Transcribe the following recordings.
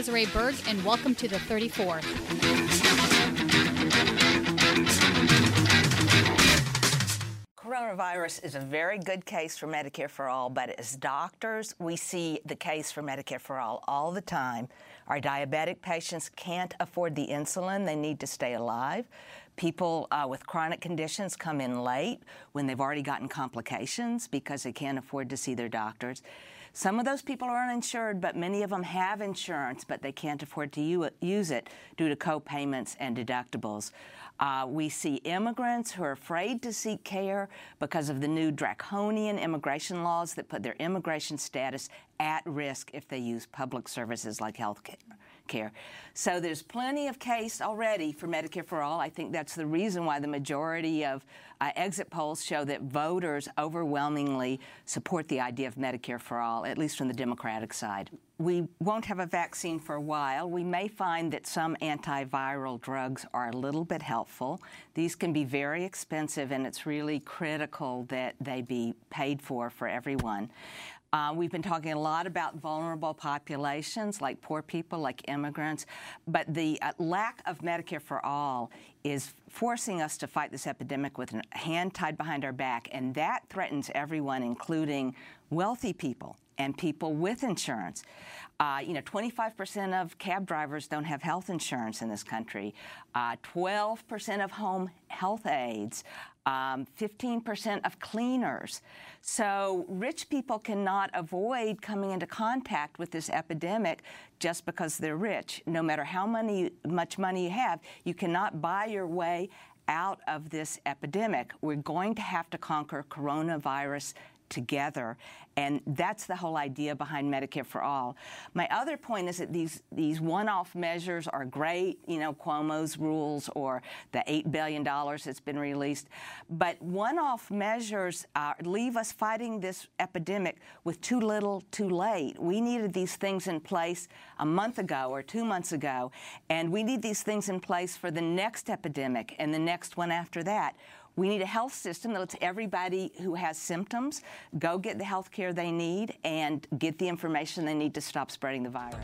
Desiree Berg, and welcome to the 34th. Coronavirus is a very good case for Medicare for All, but as doctors, we see the case for Medicare for All all the time. Our diabetic patients can't afford the insulin, they need to stay alive. People uh, with chronic conditions come in late when they've already gotten complications because they can't afford to see their doctors. Some of those people are uninsured, but many of them have insurance, but they can't afford to use it due to co-payments and deductibles. Uh, we see immigrants who are afraid to seek care because of the new draconian immigration laws that put their immigration status at risk if they use public services like health care. So there's plenty of case already for Medicare for All. I think that's the reason why the majority of uh, exit polls show that voters overwhelmingly support the idea of Medicare for All, at least from the Democratic side. We won't have a vaccine for a while. We may find that some antiviral drugs are a little bit helpful. These can be very expensive, and it's really critical that they be paid for for everyone. Uh, we've been talking a lot about vulnerable populations like poor people, like immigrants, but the uh, lack of Medicare for all is forcing us to fight this epidemic with a hand tied behind our back, and that threatens everyone, including wealthy people and people with insurance. Uh, you know, 25% of cab drivers don't have health insurance in this country. Uh, 12% of home health aides um, 15% of cleaners. So rich people cannot avoid coming into contact with this epidemic just because they're rich. No matter how money, much money you have, you cannot buy your way out of this epidemic. We're going to have to conquer coronavirus together. And that's the whole idea behind Medicare for All. My other point is that these, these one off measures are great, you know, Cuomo's rules or the $8 billion that's been released. But one off measures uh, leave us fighting this epidemic with too little, too late. We needed these things in place a month ago or two months ago, and we need these things in place for the next epidemic and the next one after that. We need a health system that lets everybody who has symptoms go get the health care they need and get the information they need to stop spreading the virus.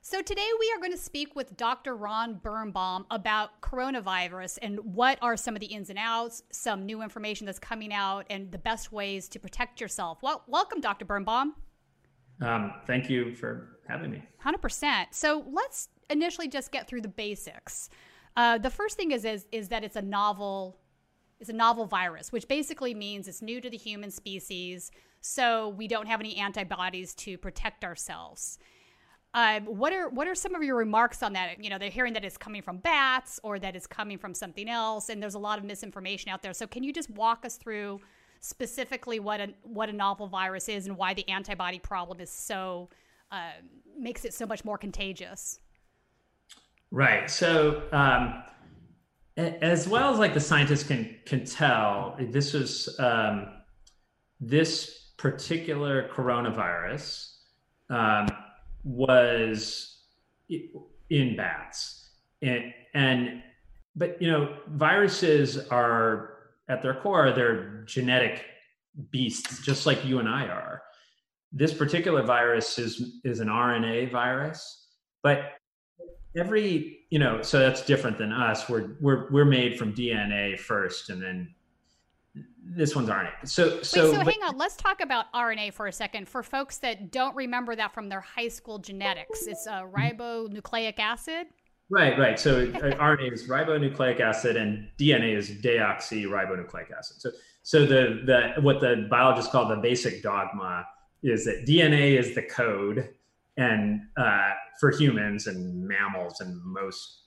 So today we are going to speak with Dr. Ron Birnbaum about coronavirus and what are some of the ins and outs, some new information that's coming out, and the best ways to protect yourself. Well, welcome, Dr. Birnbaum. Um, thank you for having me. 100%. So let's initially just get through the basics. Uh, the first thing is, is is that it's a novel it's a novel virus, which basically means it's new to the human species, so we don't have any antibodies to protect ourselves. Um, what are what are some of your remarks on that? You know, they're hearing that it's coming from bats or that it's coming from something else, and there's a lot of misinformation out there. So, can you just walk us through specifically what a what a novel virus is and why the antibody problem is so uh, makes it so much more contagious. Right. So, um, as well as like the scientists can can tell, this was um, this particular coronavirus um, was in bats, and and but you know viruses are at their core they're genetic beasts, just like you and I are this particular virus is is an RNA virus, but every you know so that's different than us. We're we're we're made from DNA first, and then this one's RNA. So so, Wait, so hang on. Let's talk about RNA for a second. For folks that don't remember that from their high school genetics, it's a mm-hmm. ribonucleic acid. Right, right. So uh, RNA is ribonucleic acid, and DNA is deoxyribonucleic acid. So so the the what the biologists call the basic dogma is that DNA is the code, and uh, for humans and mammals and most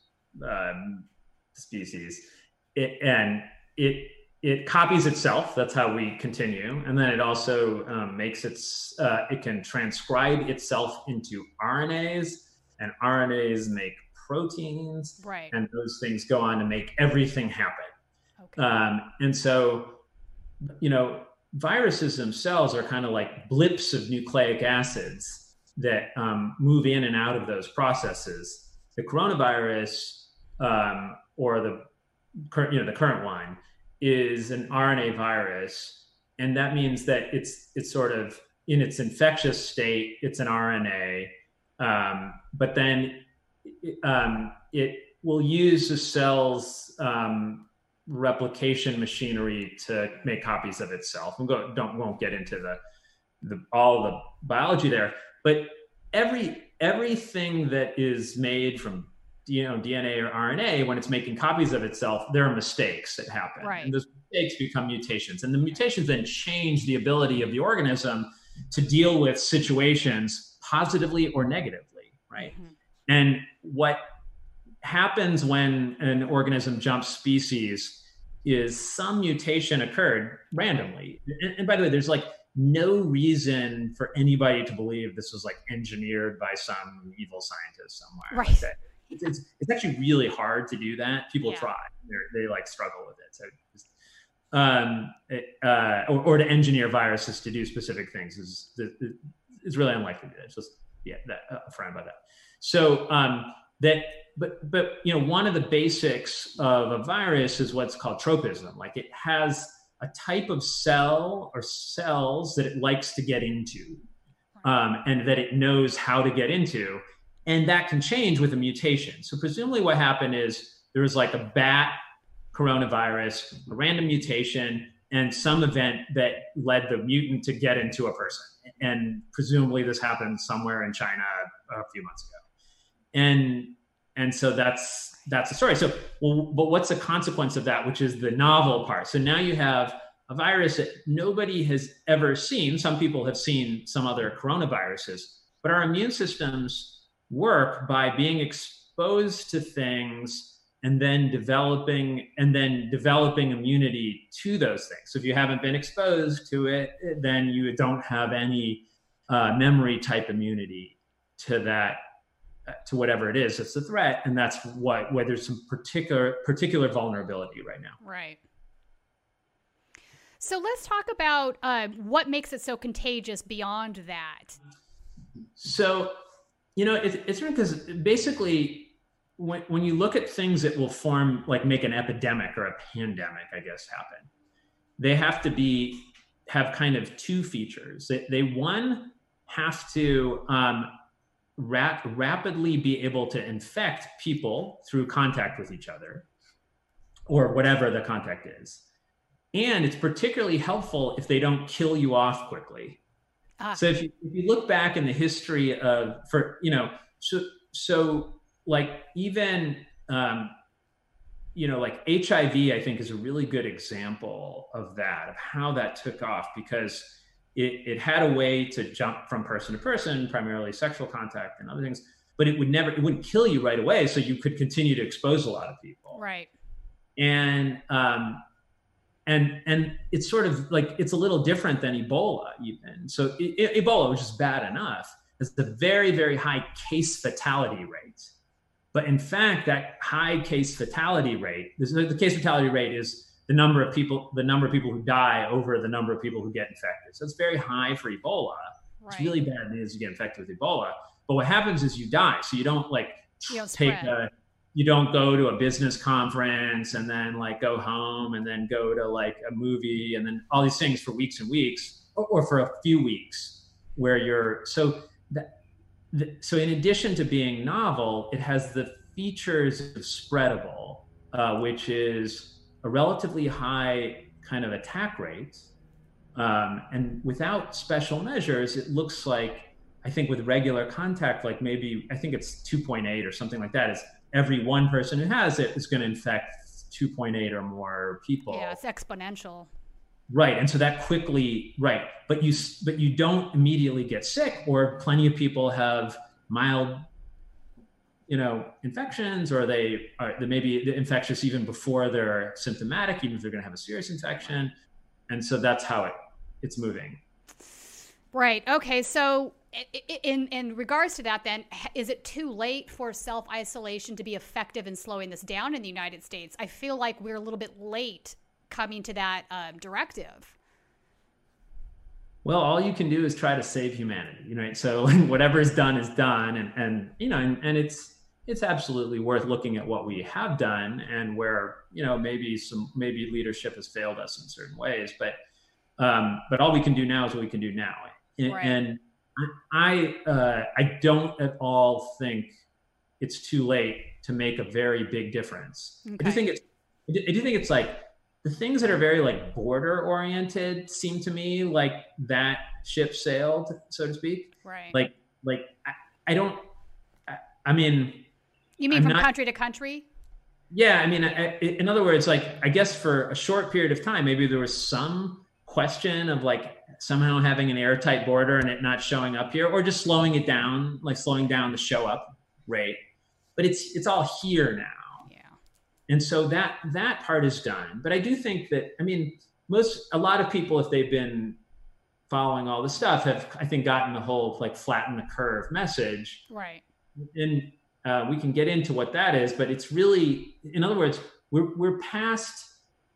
um, species, it, and it it copies itself. That's how we continue, and then it also um, makes its uh, it can transcribe itself into RNAs, and RNAs make proteins, right? And those things go on to make everything happen. Okay. Um, and so, you know, viruses themselves are kind of like blips of nucleic acids that um, move in and out of those processes. The coronavirus um, or the current, you know, the current one is an RNA virus, and that means that it's it's sort of in its infectious state, it's an RNA, um, but then um, it will use the cell's um, replication machinery to make copies of itself. We go, don't won't get into the, the all the biology there, but every everything that is made from you know DNA or RNA when it's making copies of itself, there are mistakes that happen, right. and those mistakes become mutations, and the mutations then change the ability of the organism to deal with situations positively or negatively, right? Mm-hmm. And what happens when an organism jumps species is some mutation occurred randomly. And, and, by the way, there's like no reason for anybody to believe this was like engineered by some evil scientist somewhere. Right. Like it's, it's, it's, actually really hard to do that. People yeah. try. They're, they like struggle with it. So just, um, uh, or, or, to engineer viruses to do specific things is is really unlikely. It's just yeah, that, uh, frown by that. So um, that but but you know one of the basics of a virus is what's called tropism. Like it has a type of cell or cells that it likes to get into, um, and that it knows how to get into, and that can change with a mutation. So presumably, what happened is there was like a bat coronavirus, a random mutation, and some event that led the mutant to get into a person. And presumably this happened somewhere in China a few months ago. And and so that's that's the story. So well, but what's the consequence of that, which is the novel part? So now you have a virus that nobody has ever seen. Some people have seen some other coronaviruses, but our immune systems work by being exposed to things and then developing and then developing immunity to those things. So if you haven't been exposed to it, then you don't have any uh, memory type immunity to that to whatever it is that's the threat, and that's what why there's some particular particular vulnerability right now. Right. So let's talk about uh, what makes it so contagious beyond that. So, you know, it's it's because basically when, when you look at things that will form like make an epidemic or a pandemic i guess happen they have to be have kind of two features they, they one have to um, rap, rapidly be able to infect people through contact with each other or whatever the contact is and it's particularly helpful if they don't kill you off quickly ah. so if you, if you look back in the history of for you know so so like even um, you know like hiv i think is a really good example of that of how that took off because it, it had a way to jump from person to person primarily sexual contact and other things but it would never it wouldn't kill you right away so you could continue to expose a lot of people. Right. And um and and it's sort of like it's a little different than ebola even. So it, ebola which is bad enough. Has the very very high case fatality rate. But in fact, that high case fatality rate, the case fatality rate is the number of people, the number of people who die over the number of people who get infected. So it's very high for Ebola. Right. It's really bad news you get infected with Ebola. But what happens is you die. So you don't like you don't take a, you don't go to a business conference and then like go home and then go to like a movie and then all these things for weeks and weeks or, or for a few weeks where you're so that so in addition to being novel, it has the features of spreadable, uh, which is a relatively high kind of attack rate. Um, and without special measures, it looks like, I think with regular contact, like maybe, I think it's 2.8 or something like that, is every one person who has it is going to infect 2.8 or more people. Yeah, it's exponential. Right. And so that quickly, right. But you, but you don't immediately get sick or plenty of people have mild, you know, infections or they are, they may be infectious even before they're symptomatic, even if they're going to have a serious infection. And so that's how it, it's moving. Right. Okay. So in in regards to that then is it too late for self isolation to be effective in slowing this down in the United States I feel like we're a little bit late coming to that um, directive? Well, all you can do is try to save humanity, you know. So whatever is done is done, and and you know, and, and it's it's absolutely worth looking at what we have done and where you know maybe some maybe leadership has failed us in certain ways but um, but all we can do now is what we can do now and, right. and i uh, i don't at all think it's too late to make a very big difference okay. i do think it's i do think it's like the things that are very like border oriented seem to me like that ship sailed so to speak right like like i, I don't I, I mean you mean I'm from not, country to country? Yeah, I mean, I, in other words, like I guess for a short period of time, maybe there was some question of like somehow having an airtight border and it not showing up here, or just slowing it down, like slowing down the show up rate. But it's it's all here now. Yeah. And so that that part is done. But I do think that I mean, most a lot of people, if they've been following all the stuff, have I think gotten the whole like flatten the curve message. Right. And uh, we can get into what that is, but it's really, in other words, we're, we're past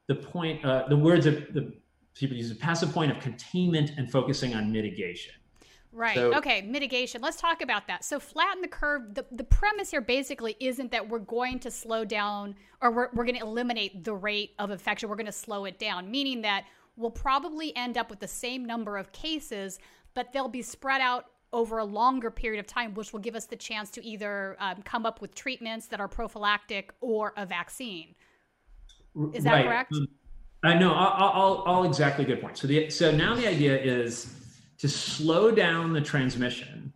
the point, uh, the words of the people use, past the point of containment and focusing on mitigation. Right. So, okay. Mitigation. Let's talk about that. So, flatten the curve. The, the premise here basically isn't that we're going to slow down or we're, we're going to eliminate the rate of infection. We're going to slow it down, meaning that we'll probably end up with the same number of cases, but they'll be spread out over a longer period of time, which will give us the chance to either um, come up with treatments that are prophylactic or a vaccine. Is that right. correct? Um, I know. All, all, all, exactly good points. So the so now the idea is to slow down the transmission,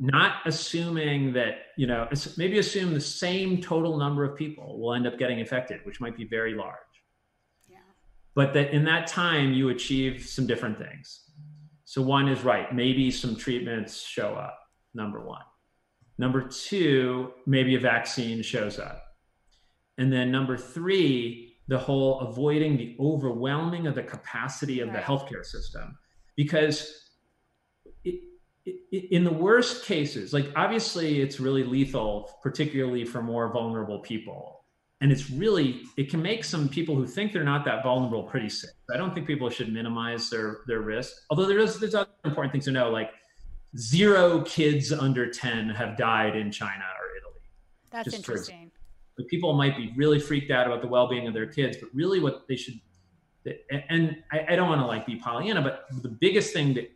not assuming that you know maybe assume the same total number of people will end up getting infected, which might be very large. Yeah. But that in that time you achieve some different things. So one is right, maybe some treatments show up, number one. Number two, maybe a vaccine shows up. And then number three, the whole avoiding the overwhelming of the capacity of right. the healthcare system. Because it, it, in the worst cases, like obviously it's really lethal, particularly for more vulnerable people and it's really it can make some people who think they're not that vulnerable pretty sick. I don't think people should minimize their their risk. Although there is there's other important things to know, like zero kids under ten have died in China or Italy. That's interesting. like people might be really freaked out about the well-being of their kids, but really what they should and I, I don't want to like be Pollyanna, but the biggest thing that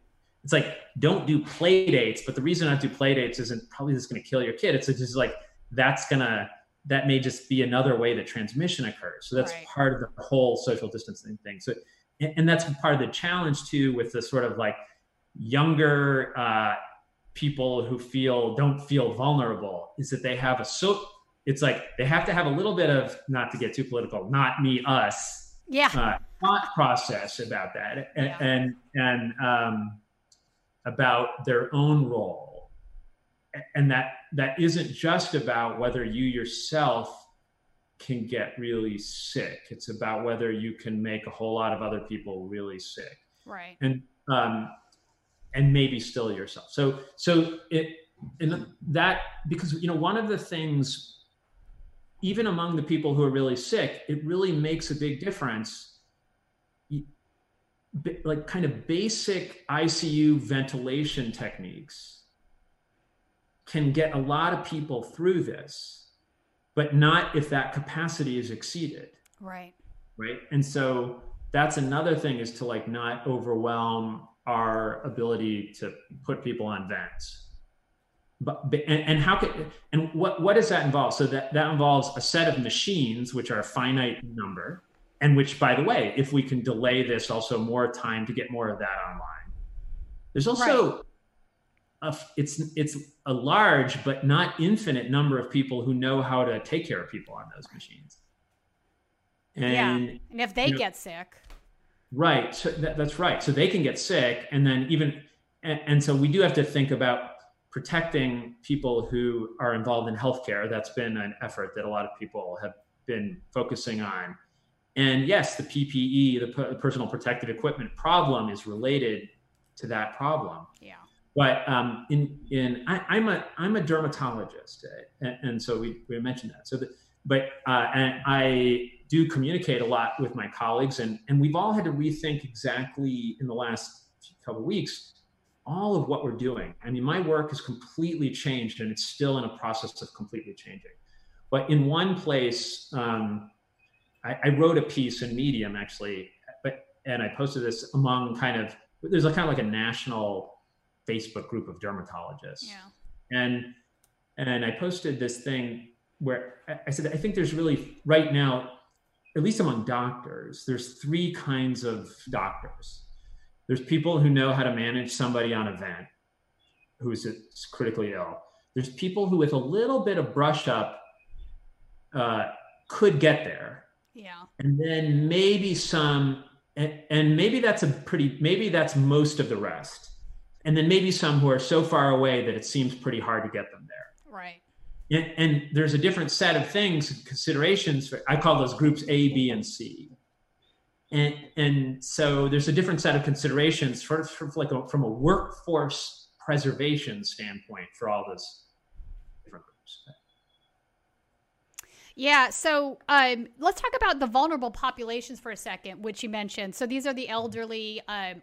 it's like don't do play dates. But the reason not to do play dates isn't probably just going to kill your kid. It's just like that's gonna that may just be another way that transmission occurs. So that's right. part of the whole social distancing thing. So, and that's part of the challenge too, with the sort of like younger uh, people who feel don't feel vulnerable, is that they have a so. It's like they have to have a little bit of not to get too political, not me, us. Yeah. Uh, thought process about that, and yeah. and, and um, about their own role and that that isn't just about whether you yourself can get really sick. It's about whether you can make a whole lot of other people really sick. Right. And um and maybe still yourself. So so it and that because you know one of the things even among the people who are really sick it really makes a big difference. Like kind of basic icu ventilation techniques can get a lot of people through this, but not if that capacity is exceeded. Right. Right. And so that's another thing is to like not overwhelm our ability to put people on vents. But, and, and how can and what what does that involve? So that that involves a set of machines which are a finite number, and which, by the way, if we can delay this, also more time to get more of that online. There's also right a, it's it's a large but not infinite number of people who know how to take care of people on those machines. And, yeah, and if they you know, get sick, right? So that, that's right. So they can get sick, and then even and, and so we do have to think about protecting people who are involved in healthcare. That's been an effort that a lot of people have been focusing on. And yes, the PPE, the personal protective equipment problem, is related to that problem. Yeah. But um, in in I, am a I'm a dermatologist, and, and, so we, we mentioned that. So, the, but uh, and I do communicate a lot with my colleagues, and and we've all had to rethink exactly in the last couple weeks all of what we're doing. I mean, my work has completely changed and it's still in a process of completely changing. But in one place, um, I, I, wrote a piece in Medium actually, but and I posted this among kind of there's a kind of like a national Facebook group of dermatologists. Yeah. And and I posted this thing where I said I think there's really right now, at least among doctors, there's three kinds of doctors. There's people who know how to manage somebody on a vent who's critically ill. There's people who, with a little bit of brush up, uh, could get there. Yeah. And then maybe some, and, and maybe that's a pretty, maybe that's most of the rest. And then maybe some who are so far away that it seems pretty hard to get them there. Right. And, and there's a different set of things, considerations. For, I call those groups A, B, and C and and so there's a different set of considerations for, for like a, from a workforce preservation standpoint for all those different groups yeah so um, let's talk about the vulnerable populations for a second which you mentioned so these are the elderly um,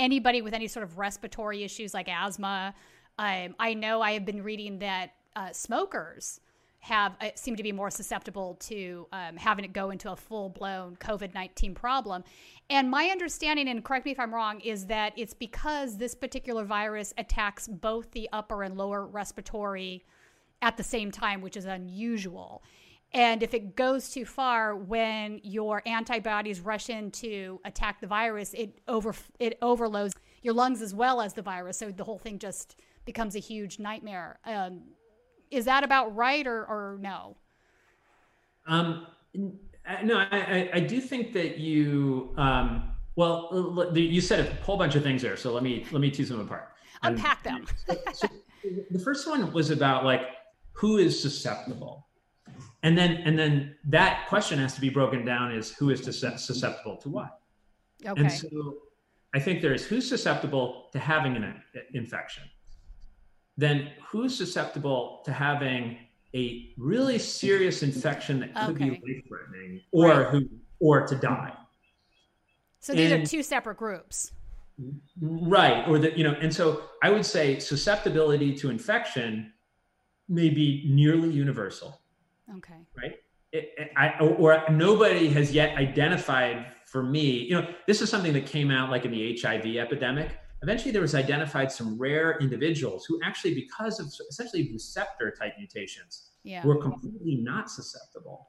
anybody with any sort of respiratory issues like asthma um, i know i have been reading that uh, smokers have uh, seem to be more susceptible to um, having it go into a full blown COVID 19 problem. And my understanding, and correct me if I'm wrong, is that it's because this particular virus attacks both the upper and lower respiratory at the same time, which is unusual. And if it goes too far, when your antibodies rush in to attack the virus, it over it overloads your lungs as well as the virus. So the whole thing just becomes a huge nightmare. Um, is that about right or, or no? Um, no, I, I, do think that you, um, well, you said a whole bunch of things there. So let me, let me tease them apart. Unpack them. so, so the first one was about like, who is susceptible? And then, and then that question has to be broken down is who is susceptible to what? Okay. And so I think there is who's susceptible to having an uh, infection then who's susceptible to having a really serious infection that could okay. be life threatening or right. who or to die so these and, are two separate groups right or that you know and so i would say susceptibility to infection may be nearly universal okay right it, it, I, or nobody has yet identified for me you know this is something that came out like in the hiv epidemic eventually there was identified some rare individuals who actually because of essentially receptor type mutations yeah. were completely not susceptible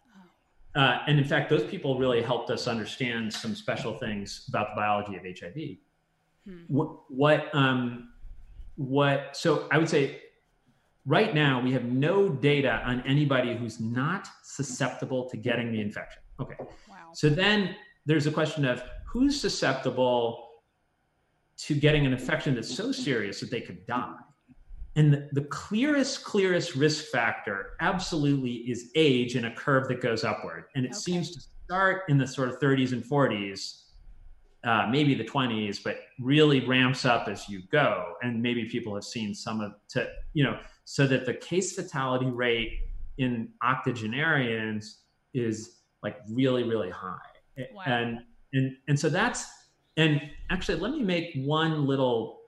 oh. uh, and in fact those people really helped us understand some special things about the biology of hiv hmm. what what um what so i would say right now we have no data on anybody who's not susceptible to getting the infection okay wow. so then there's a question of who's susceptible to getting an infection that's so serious that they could die. And the, the, clearest, clearest risk factor absolutely is age in a curve that goes upward. And it okay. seems to start in the sort of 30s and 40s, uh, maybe the 20s, but really ramps up as you go. And maybe people have seen some of to, you know, so that the case fatality rate in octogenarians is like really, really high. Wow. And and and so that's and actually, let me make one little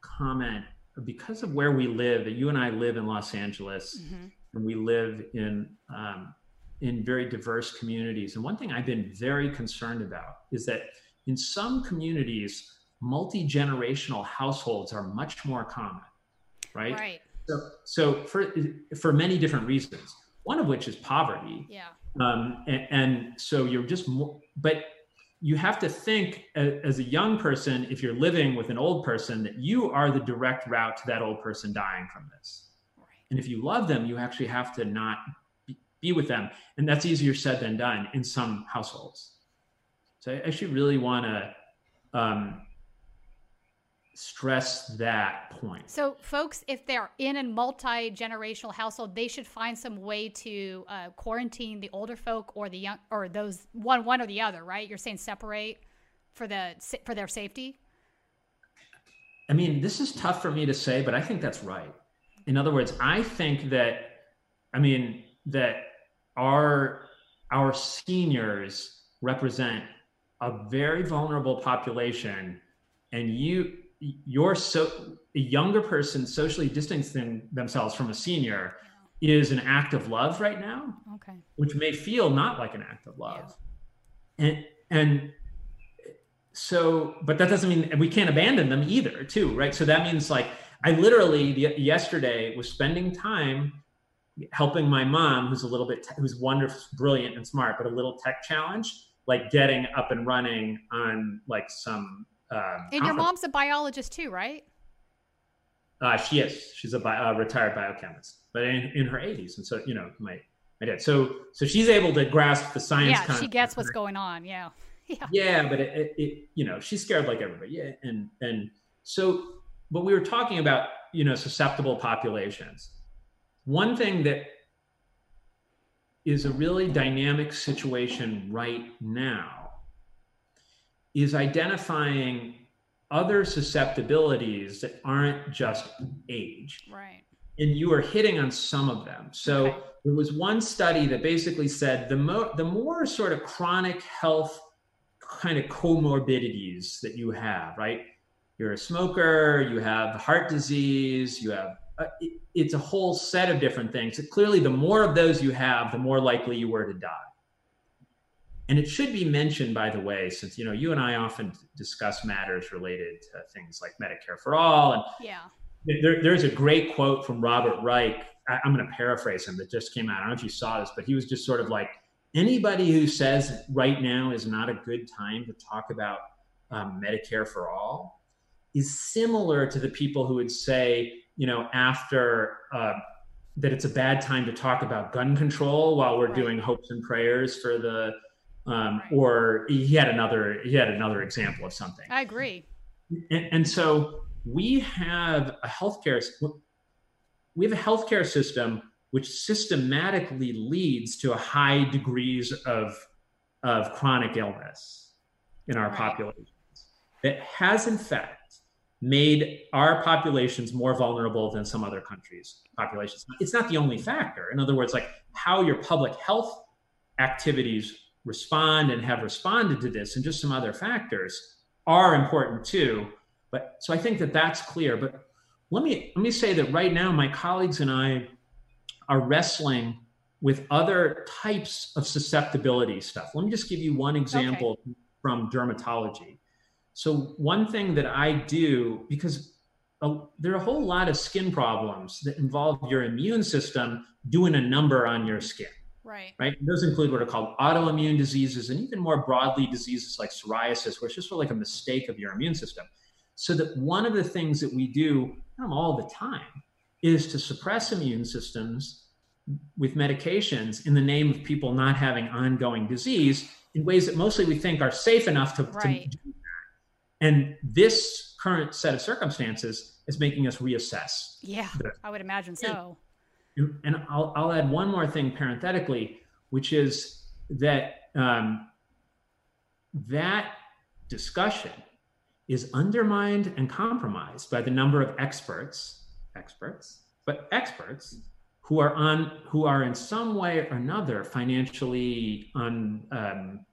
comment because of where we live. You and I live in Los Angeles, mm-hmm. and we live in um, in very diverse communities. And one thing I've been very concerned about is that in some communities, multi generational households are much more common, right? Right. So, so for for many different reasons, one of which is poverty. Yeah. Um, and, and so you're just more, but you have to think as a young person, if you're living with an old person, that you are the direct route to that old person dying from this. Right. And if you love them, you actually have to not be with them. And that's easier said than done in some households. So I actually really want to um, stress that point. So, folks, if they're in a multi generational household, they should find some way to uh, quarantine the older folk or the young or those one one or the other. Right? You're saying separate for the for their safety. I mean, this is tough for me to say, but I think that's right. In other words, I think that I mean that our our seniors represent a very vulnerable population and you you're so a younger person socially distancing themselves from a senior is an act of love right now Okay. which may feel not like an act of love Yeah. and and so but that doesn't mean we can't abandon them either too right so that means like i literally the, yesterday was spending time helping my mom who's a little bit who's wonderful brilliant and smart but a little tech challenge like getting up and running on like some um, And your mom's a biologist too, right? Uh, she is. She's a bi- uh, retired biochemist, but in, in her 80s, and so you know, my my dad. So so she's able to grasp the science. yeah, she gets what's going on. Yeah. Yeah. Yeah, but it, it, it you know she's scared like everybody. Yeah, and and so but we were talking about you know susceptible populations. One thing that is a really dynamic situation right now is identifying other susceptibilities that aren't just age Right. and you are hitting on some of them. So Okay. there was one study that basically said the mo- the more sort of chronic health kind of comorbidities that you have, right? You're a smoker, you have heart disease, you have uh, it, it's a whole set of different things. Clearly, the more of those you have, the more likely you were to die. And it should be mentioned, by the way, since you know you and I often discuss matters related to things like Medicare for all and Yeah. there, there's a great quote from Robert Reich. I, am going to paraphrase him that just came out. I don't know if you saw this, but he was just sort of like anybody who says right now is not a good time to talk about um, Medicare for all is similar to the people who would say, you know, after uh, that it's a bad time to talk about gun control while we're Right. doing hopes and prayers for the, um, Right. or he had another he had another example of something I agree. and, and so we have a healthcare we have a healthcare system which systematically leads to a high degrees of of chronic illness in our Right. populations that has in fact made our populations more vulnerable than some other countries populations it's not the only factor in other words like how your public health activities respond and have responded to this and just some other factors are important too. But so i think that that's clear. But let me let me say that right now my colleagues and i are wrestling with other types of susceptibility stuff. Let me just give you one example from dermatology. So one thing that i do because uh, there are a whole lot of skin problems that involve your immune system doing a number on your skin Right. right? Those include what are called autoimmune diseases and even more broadly diseases like psoriasis, it's just sort of like a mistake of your immune system. So that one of the things that we do all the time is to suppress immune systems with medications in the name of people not having ongoing disease in ways that mostly we think are safe enough to, to do that. And this current set of circumstances is making us reassess Yeah. The- I would imagine so. And, I'll, I'll add one more thing parenthetically, which is that um, that discussion is undermined and compromised by the number of experts, experts, but experts who are on who are in some way or another financially on um,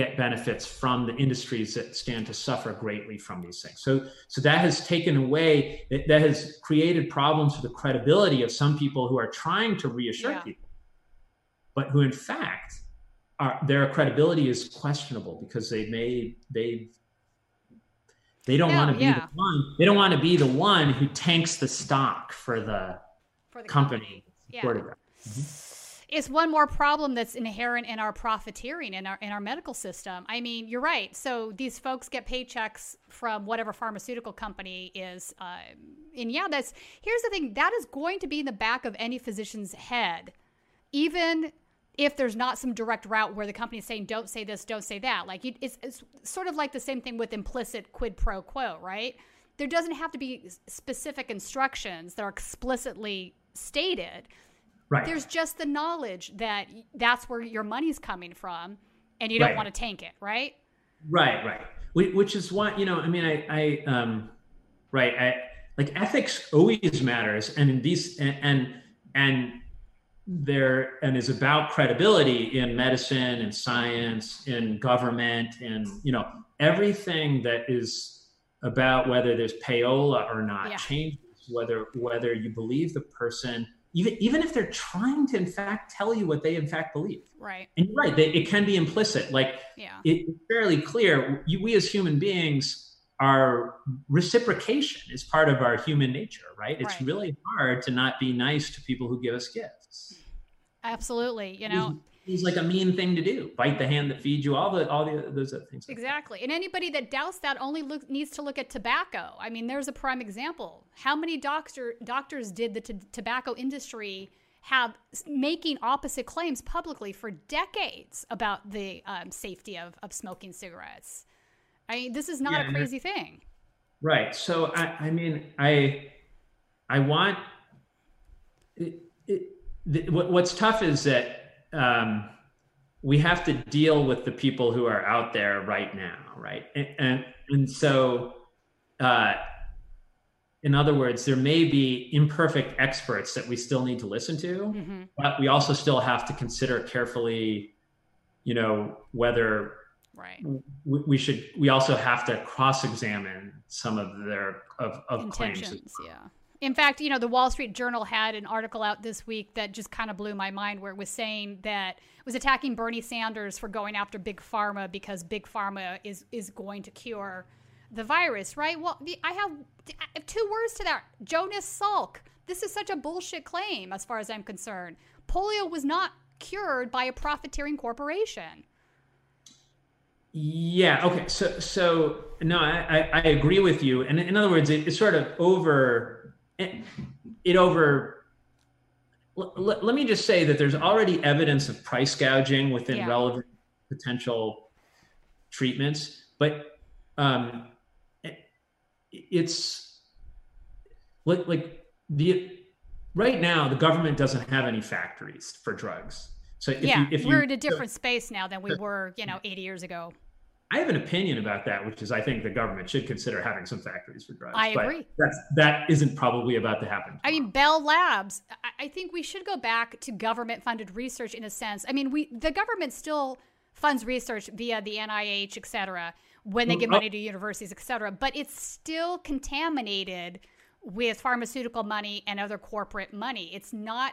get benefits from the industries that stand to suffer greatly from these things. So, so that has taken away, that, that has created problems for the credibility of some people who are trying to reassure Yeah. people, but who in fact are their credibility is questionable because they may they they don't No, want to be yeah. the one they don't want to be the one who tanks the stock for the For the company. Yeah. supported that. Mm-hmm. It's one more problem that's inherent in our profiteering in our in our medical system. I mean, you're right. So these folks get paychecks from whatever pharmaceutical company is, um, and yeah, that's here's the thing. That is going to be in the back of any physician's head, even if there's not some direct route where the company is saying, "Don't say this, don't say that." Like it's, it's sort of like the same thing with implicit quid pro quo, right? There doesn't have to be specific instructions that are explicitly stated Right. there's just the knowledge that that's where your money's coming from and you don't Right. want to tank it right Right, right. Which is why you know, I mean, I, I, um, right, I like ethics always matters, and in these, and and, and there, and is about credibility in medicine and science, in government, and you know, everything that is about whether there's payola or not Yeah. changes whether whether you believe the person even even if they're trying to in fact tell you what they in fact believe Right. and you're right they, it can be implicit like Yeah. it, it's fairly clear you, we as human beings our reciprocation is part of our human nature right it's Right. really hard to not be nice to people who give us gifts Absolutely. You know, it's like a mean thing to do bite the hand that feeds you all the all the those other things Exactly. And anybody that doubts that only look, needs to look at tobacco. I mean, there's a prime example. How many doctor doctors did the t- tobacco industry have making opposite claims publicly for decades about the um, safety of, of smoking cigarettes? I mean, this is not Yeah, a crazy thing. Right. So I, I mean, I, I want. It, it, the, what, what's tough is that um, we have to deal with the people who are out there right now, right? And and, and so, uh, in other words, there may be imperfect experts that we still need to listen to, hmm but we also still have to consider carefully, you know, whether Right. we, we should we also have to cross-examine some of their of, of claims yeah in fact you know the wall street journal had an article out this week that just kind of blew my mind where it was saying that it was attacking bernie sanders for going after big pharma because big pharma is is going to cure the virus right? Well i have I have two words to that. Jonas salk. This is such a bullshit claim as far as i'm concerned. Polio was not cured by a profiteering corporation. Yeah okay so so no i i, I agree with you. And in other words it, it's sort of over it, over l- l- let me just say that there's already evidence of price gouging within Yeah. relevant potential treatments but um it, it's like like the right now the government doesn't have any factories for drugs. So if yeah you, if we're you, in a different space now than we were you know 80 years ago I have an opinion about that, which is I think the government should consider having some factories for drugs. I but agree. That's that isn't probably about to happen. I mean, Bell Labs. I, I think we should go back to government-funded research in a sense. I mean, we the government still funds research via the NIH, et cetera, when they give mm, oh. money to universities, et cetera. But it's still contaminated with pharmaceutical money and other corporate money. It's not.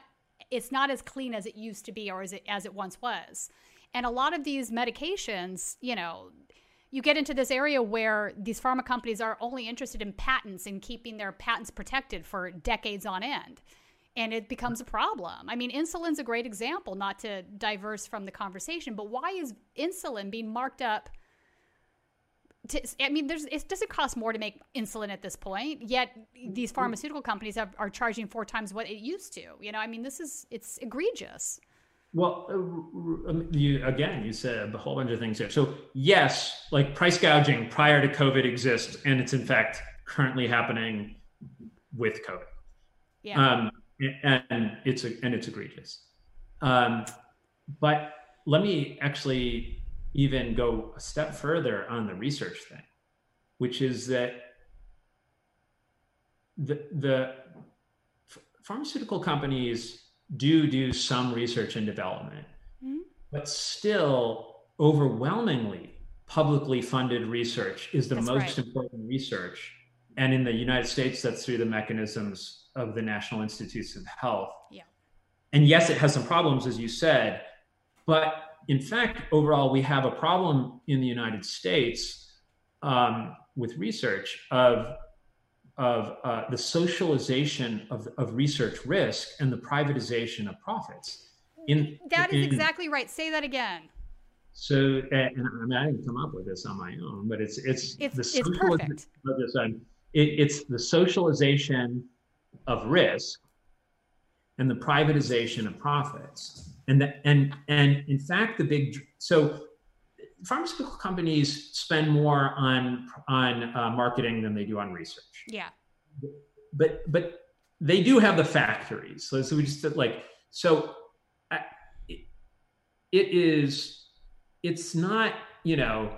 It's not as clean as it used to be, or as it as it once was. And a lot of these medications, you know, you get into this area where these pharma companies are only interested in patents and keeping their patents protected for decades on end. And it becomes a problem. I mean, insulin's a great example, not to diverse from the conversation, but why is insulin being marked up? To, I mean, there's it doesn't cost more to make insulin at this point. Yet these mm-hmm. pharmaceutical companies have, are charging four times what it used to. You know, I mean, this is it's egregious. Well, uh, um, you again, you said a whole bunch of things here. So yes, like price gouging prior to COVID exists, and it's in fact currently happening with COVID. Yeah. um, and, and it's and it's egregious. Um, but let me actually even go a step further on the research thing, which is that the the pharmaceutical companies do do some research and development, Mhm. but still overwhelmingly publicly funded research is the That's most right. important research. And in the United States, that's through the mechanisms of the National Institutes of Health. Yeah. And yes, it has some problems, as you said, but in fact, overall, we have a problem in the United States um, with research of of uh, the socialization of, of research risk and the privatization of profits. In That is in- exactly right. Say that again. so, and and I mean, I didn't come up with this on my own, but it's it's It's- the it's perfect. um, it, it's the socialization of risk and the privatization of profits, and the, and and in fact, the big so pharmaceutical companies spend more on on uh, marketing than they do on research Yeah. but but they do have the factories. So, so we just like so. I, it, it is. It's not you know.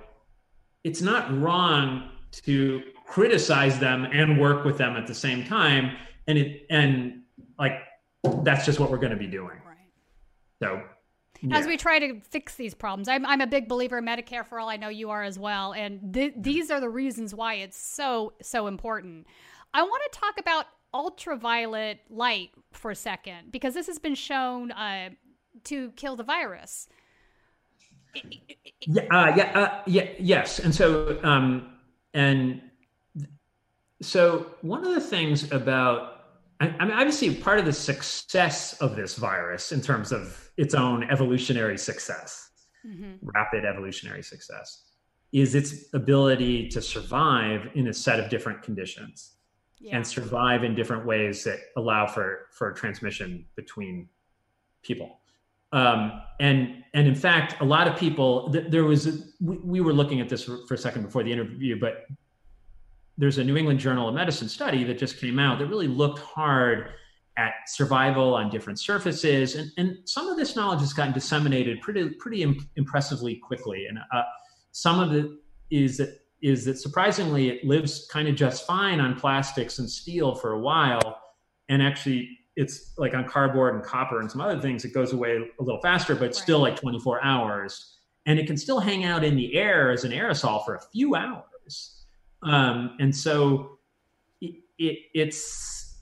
It's not wrong to criticize them and work with them at the same time, and it and like that's just what we're going to be doing. Right. So as we try to fix these problems. I'm, I'm a big believer in Medicare for all. I know you are as well. And th- these are the reasons why it's so, so important. I want to talk about ultraviolet light for a second because this has been shown uh, to kill the virus. Yeah, uh, yeah, uh, yeah, yes. And so, um, and so one of the things about I, I mean, obviously, part of the success of this virus in terms of its own evolutionary success, mm-hmm. rapid evolutionary success, is its ability to survive in a set of different conditions yeah. and survive in different ways that allow for for transmission between people. Um, and and in fact, a lot of people. Th- there was a, we, we were looking at this for, for a second before the interview, but there's a New England Journal of Medicine study that just came out that really looked hard at survival on different surfaces, and, and some of this knowledge has gotten disseminated pretty pretty Im- impressively quickly. And uh, some of it is that is that surprisingly it lives kind of just fine on plastics and steel for a while, and actually it's like on cardboard and copper and some other things it goes away a little faster, but right. still like 24 hours, and it can still hang out in the air as an aerosol for a few hours. Um, and so it, it, it's,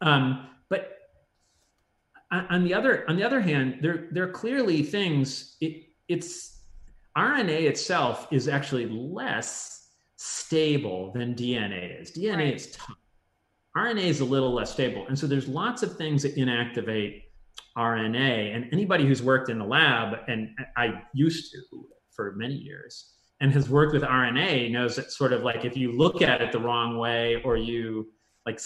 um, but on the other on the other hand, there there are clearly things. It, it's RNA itself is actually less stable than DNA is. DNA right. is tough. RNA is a little less stable, and so there's lots of things that inactivate RNA. And anybody who's worked in the lab, and I used to for many years, and has worked with RNA knows that sort of like if you look at it the wrong way or you like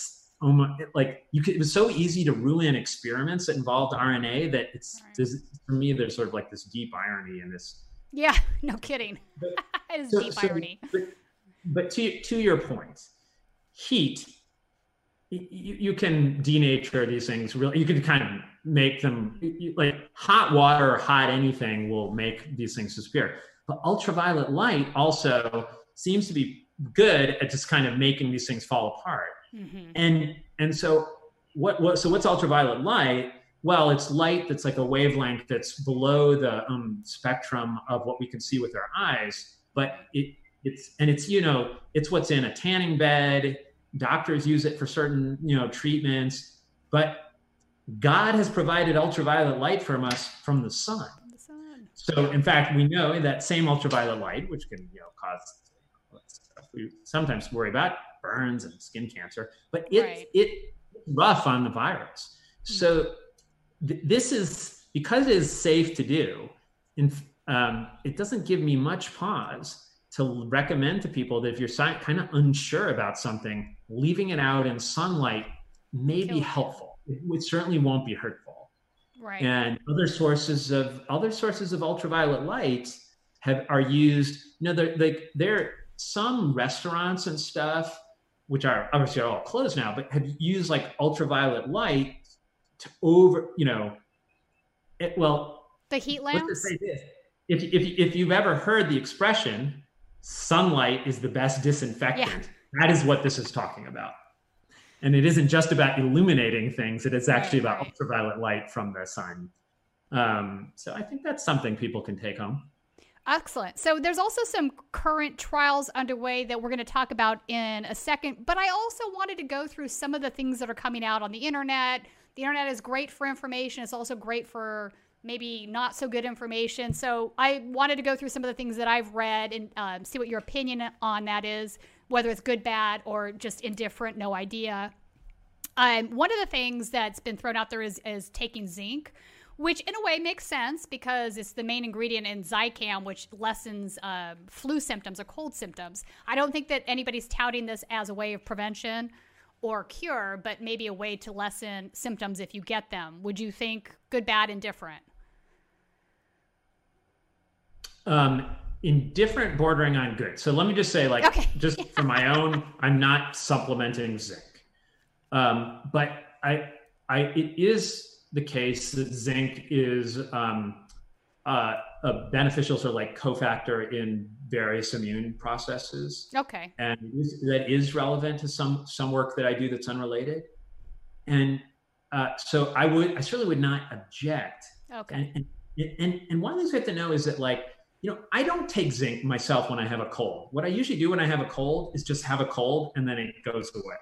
like you could, it was so easy to ruin experiments that involved RNA that it's right. for me there's sort of like this deep irony in this. Yeah, no kidding. it's so, deep so, irony. But, but to to your point, heat you, you can denature these things really you can kind of make them like hot water or hot anything will make these things disappear but ultraviolet light also seems to be good at just kind of making these things fall apart. Mm-hmm. And and so what what so what's ultraviolet light? Well, it's light that's like a wavelength that's below the um, spectrum of what we can see with our eyes, but it it's and it's you know it's what's in a tanning bed. Doctors use it for certain you know treatments, but God has provided ultraviolet light from us from the sun. So, in fact, we know that same ultraviolet light, which can you know cause stuff we sometimes worry about burns and skin cancer, but it right. it rough on the virus. Mm-hmm. So th- this is because it is safe to do. And um, it doesn't give me much pause to recommend to people that if you're kind of unsure about something, leaving it out in sunlight may be helpful. It, it certainly won't be hurtful. Right. And other sources of other sources of ultraviolet light have are used. You know, they're, like there some restaurants and stuff, which are obviously are all closed now, but have used like ultraviolet light to over, you know, it, well, the heat lamps. If, if, if you've ever heard the expression, sunlight is the best disinfectant, yeah. that is what this is talking about and it isn't just about illuminating things it is actually about ultraviolet light from the sun um, so i think that's something people can take home Excellent. So there's also some current trials underway that we're going to talk about in a second, but I also wanted to go through some of the things that are coming out on the internet. The internet is great for information. It's also great for maybe not so good information. So I wanted to go through some of the things that I've read and um, see what your opinion on that is whether it's good, bad, or just indifferent, no idea. Um, one of the things that's been thrown out there is, is taking zinc, which in a way makes sense because it's the main ingredient in Zicam, which lessens uh, flu symptoms or cold symptoms. I don't think that anybody's touting this as a way of prevention or cure, but maybe a way to lessen symptoms if you get them. Would you think good, bad, indifferent? Um, indifferent bordering on good. So let me just say, like, okay. just for my own, I'm not supplementing zinc. Um, but I, I, it is the case that zinc is um, uh, a beneficial sort of like cofactor in various immune processes. Okay. And that is relevant to some some work that I do that's unrelated. And uh, so I would, I certainly would not object Okay. And, and, and, and one of the things we have to know is that, like, you know, I don't take zinc myself when I have a cold. What I usually do when I have a cold is just have a cold and then it goes away.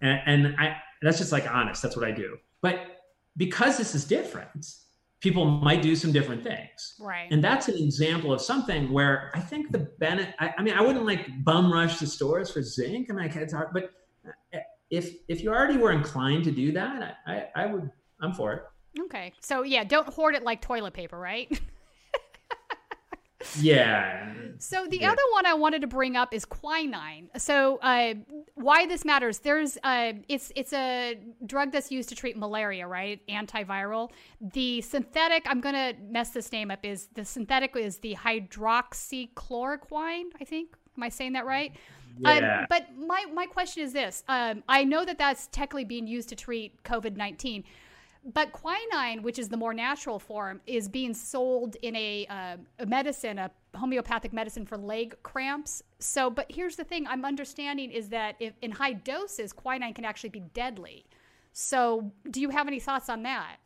And, and I, that's just like honest. That's what I do. But because this is different, people might do some different things. Right. And that's an example of something where I think the benefit, I, I, mean, I wouldn't like bum rush the stores for zinc. I mean, it's hard, but uh, if, if you already were inclined to do that, I, I, I would, I'm for it. Okay. So yeah, don't hoard it like toilet paper, right? Yeah. So the yeah. other one I wanted to bring up is quinine. So uh, why this matters? There's uh, it's it's a drug that's used to treat malaria, right? Antiviral. The synthetic, I'm gonna mess this name up. Is the synthetic is the hydroxychloroquine? I think. Am I saying that right? Yeah. Um, but my my question is this: um, I know that that's technically being used to treat COVID nineteen. But quinine, which is the more natural form, is being sold in a, uh, a medicine, a homeopathic medicine for leg cramps. So, but here's the thing I'm understanding is that if in high doses, quinine can actually be deadly. So, do you have any thoughts on that?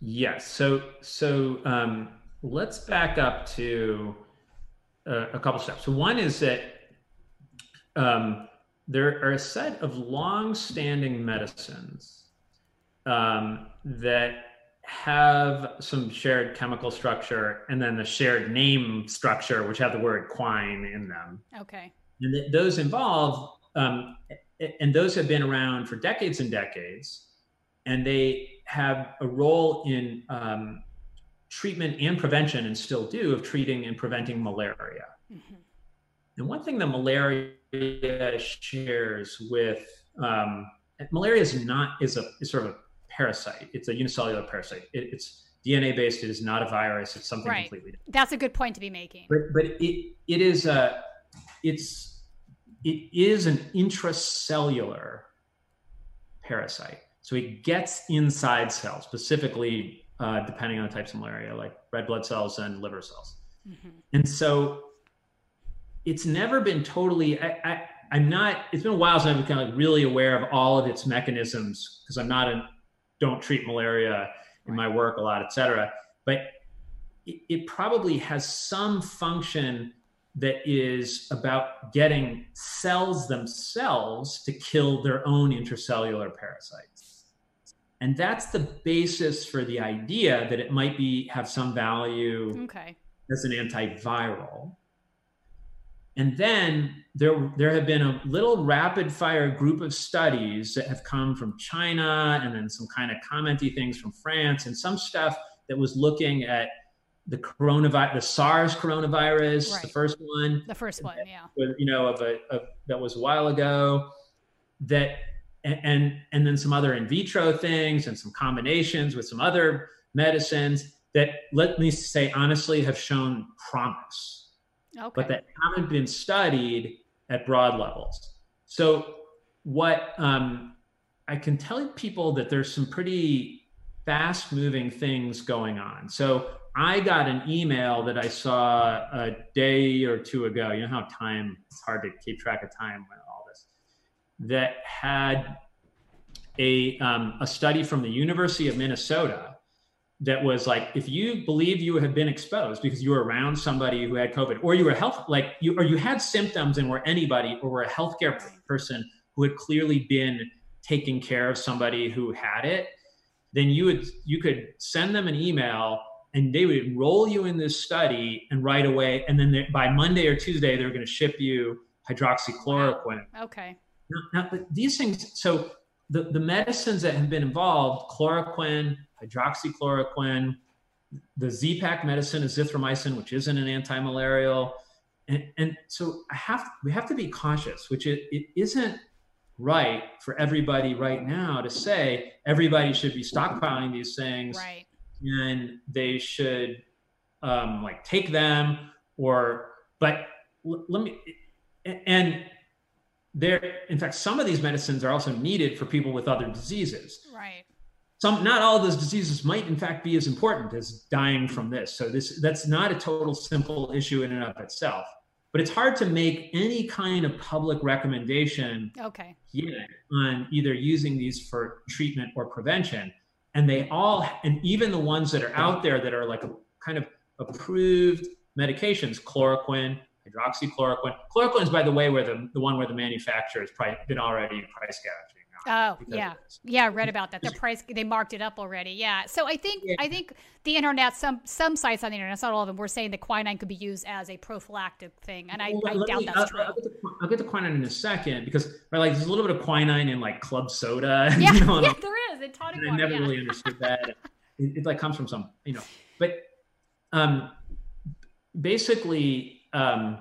Yes. So, so um, let's back up to uh, a couple steps. So, one is that um, there are a set of long-standing medicines um, that have some shared chemical structure and then the shared name structure, which have the word quine in them. Okay. And th- those involve, um, and those have been around for decades and decades, and they have a role in um, treatment and prevention, and still do, of treating and preventing malaria. Mm-hmm. And one thing that malaria shares with um, malaria is not is a is sort of a parasite. It's a unicellular parasite. It, it's DNA based. It is not a virus. It's something right. completely different. That's a good point to be making. But but it it is a it's it is an intracellular parasite. So it gets inside cells, specifically uh, depending on the types of malaria, like red blood cells and liver cells. Mm-hmm. And so it's never been totally. I, I, I'm not. It's been a while since I've been kind of like really aware of all of its mechanisms because I'm not an don't treat malaria in my work a lot, et cetera. But it, it probably has some function that is about getting cells themselves to kill their own intracellular parasites. And that's the basis for the idea that it might be have some value okay. as an antiviral. And then there, there have been a little rapid fire group of studies that have come from China and then some kind of commenty things from France and some stuff that was looking at the coronavirus, the SARS coronavirus, right. the first one. The first one, yeah. you know, of a, of, that was a while ago. That and, and and then some other in vitro things and some combinations with some other medicines that let me say honestly have shown promise okay. but that haven't been studied at broad levels. So, what um, I can tell people that there's some pretty fast moving things going on. So, I got an email that I saw a day or two ago. You know how time, it's hard to keep track of time with all this, that had a, um, a study from the University of Minnesota that was like if you believe you have been exposed because you were around somebody who had covid or you were health like you or you had symptoms and were anybody or were a healthcare person who had clearly been taking care of somebody who had it then you would you could send them an email and they would enroll you in this study and right away and then they, by monday or tuesday they're going to ship you hydroxychloroquine. Okay. Now, now these things so the, the medicines that have been involved chloroquine hydroxychloroquine. The Z-Pak medicine is azithromycin, which isn't an anti-malarial. And, and so I have we have to be cautious, which it, it isn't right for everybody right now to say everybody should be stockpiling these things right. and they should um, like take them or but l- let me and there in fact some of these medicines are also needed for people with other diseases right some not all of those diseases might in fact be as important as dying from this. So this that's not a total simple issue in and of itself but it's hard to make any kind of public recommendation okay. yet on either using these for treatment or prevention. And they all and even the ones that are out there that are like a, kind of approved medications chloroquine hydroxychloroquine. Chloroquine is by the way where the, the one where the manufacturer has probably been already price gouging Oh yeah, yeah. I read about that. The price they marked it up already. Yeah. So I think yeah. I think the internet, some some sites on the internet, not all of them, were saying that quinine could be used as a prophylactic thing, and I, well, I doubt me, that's I'll, true. I'll get, to, I'll get, quinine in a second because right, like there's a little bit of quinine in like club soda. Yeah, you know, yeah, there is. In tonic water, I never yeah. really understood that. it, it, like comes from some, you know, but um, basically, um,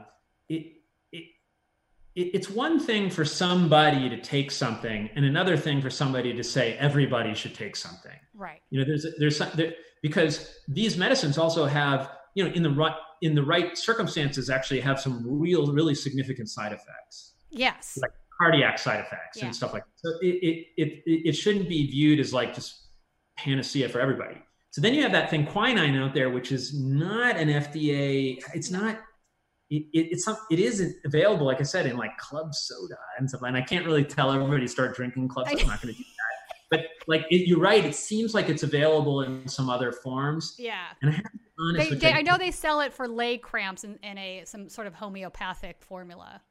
it's one thing for somebody to take something and another thing for somebody to say everybody should take something. Right. You know there's there's some, there, because these medicines also have you know in the right in the right circumstances actually have some real really significant side effects. Yes. Like cardiac side effects yeah. and stuff like that. So it, it it it shouldn't be viewed as like just panacea for everybody. So then you have that thing quinine out there which is not an fda it's not it, it, it's some, it isn't available, like I said, in like club soda and stuff. And I can't really tell everybody to start drinking club soda. I'm not going to do that. But like it, you're right, it seems like it's available in some other forms. Yeah. And I, honest, they, they, I know they sell it for leg cramps in, in a some sort of homeopathic formula.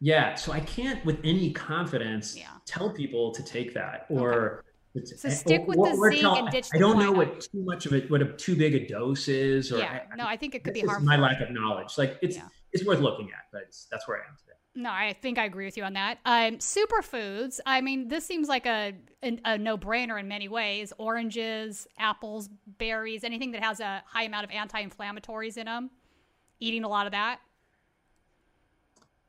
Yeah, so I can't with any confidence yeah. tell people to take that or. Okay. So stick with or, the zinc tell, and ditch. I don't know what too much of it, what a too big a dose is. Or yeah, I, no, I think it could be harmful. My lack of knowledge, like it's yeah. it's worth looking at, but that's where I am today. No, I think I agree with you on that. Um, superfoods. I mean, this seems like a a, a no brainer in many ways. Oranges, apples, berries, anything that has a high amount of anti-inflammatories in them. Eating a lot of that.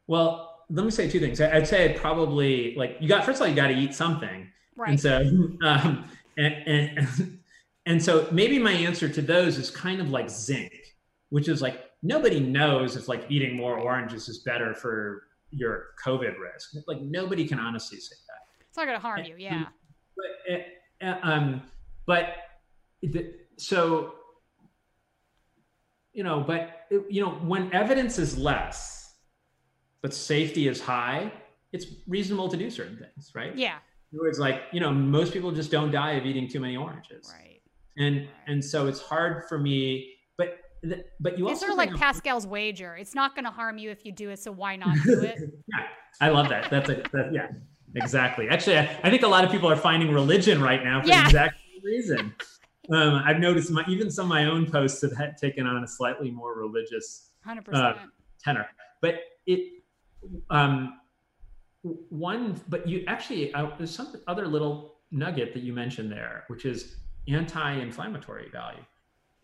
Well, let me say two things. I'd say probably like you got first of all you got to eat something Right. And so, um, and, and, and so maybe my answer to those is kind of like zinc, which is like nobody knows if like eating more oranges is better for your COVID risk. Like nobody can honestly say that. It's not going to harm you. Yeah. But, uh, um, but the, so, you know, but, you know, when evidence is less, but safety is high, it's reasonable to do certain things, right? Yeah words, like you know, most people just don't die of eating too many oranges, right? And right. and so it's hard for me, but but you it's sort of like Pascal's wager. It's not going to harm you if you do it, so why not do it? yeah, I love that. That's a that, yeah, exactly. Actually, I, I, think a lot of people are finding religion right now for yeah. the exact reason. Um, I've noticed my, even some of my own posts have had taken on a slightly more religious uh, tenor, but it um, one, but you actually uh, there's some other little nugget that you mentioned there, which is anti-inflammatory value,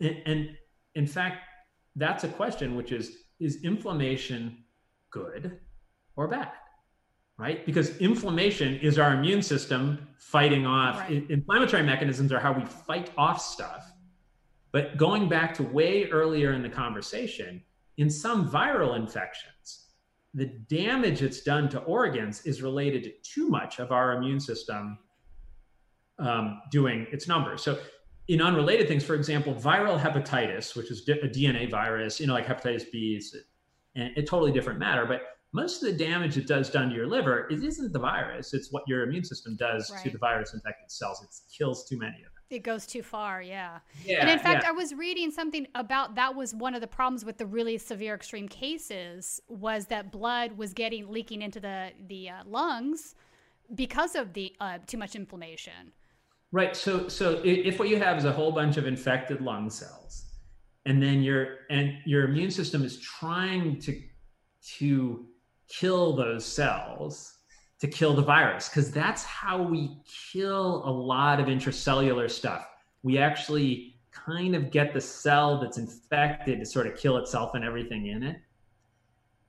and, and in fact, that's a question which is is inflammation good or bad? Right? Because inflammation is our immune system fighting off. Right. Inflammatory mechanisms are how we fight off stuff. But going back to way earlier in the conversation, in some viral infections, the damage it's done to organs is related to too much of our immune system um, doing its numbers. So, in unrelated things, for example, viral hepatitis, which is a DNA virus, you know, like hepatitis B, is a, a totally different matter. But most of the damage it does done to your liver, it isn't the virus; it's what your immune system does right. to the virus-infected cells. It kills too many of them it goes too far yeah. yeah and in fact yeah. i was reading something about that was one of the problems with the really severe extreme cases was that blood was getting leaking into the the uh, lungs because of the uh, too much inflammation right so so if what you have is a whole bunch of infected lung cells and then your and your immune system is trying to to kill those cells to kill the virus because that's how we kill a lot of intracellular stuff. We actually kind of get the cell that's infected to sort of kill itself and everything in it.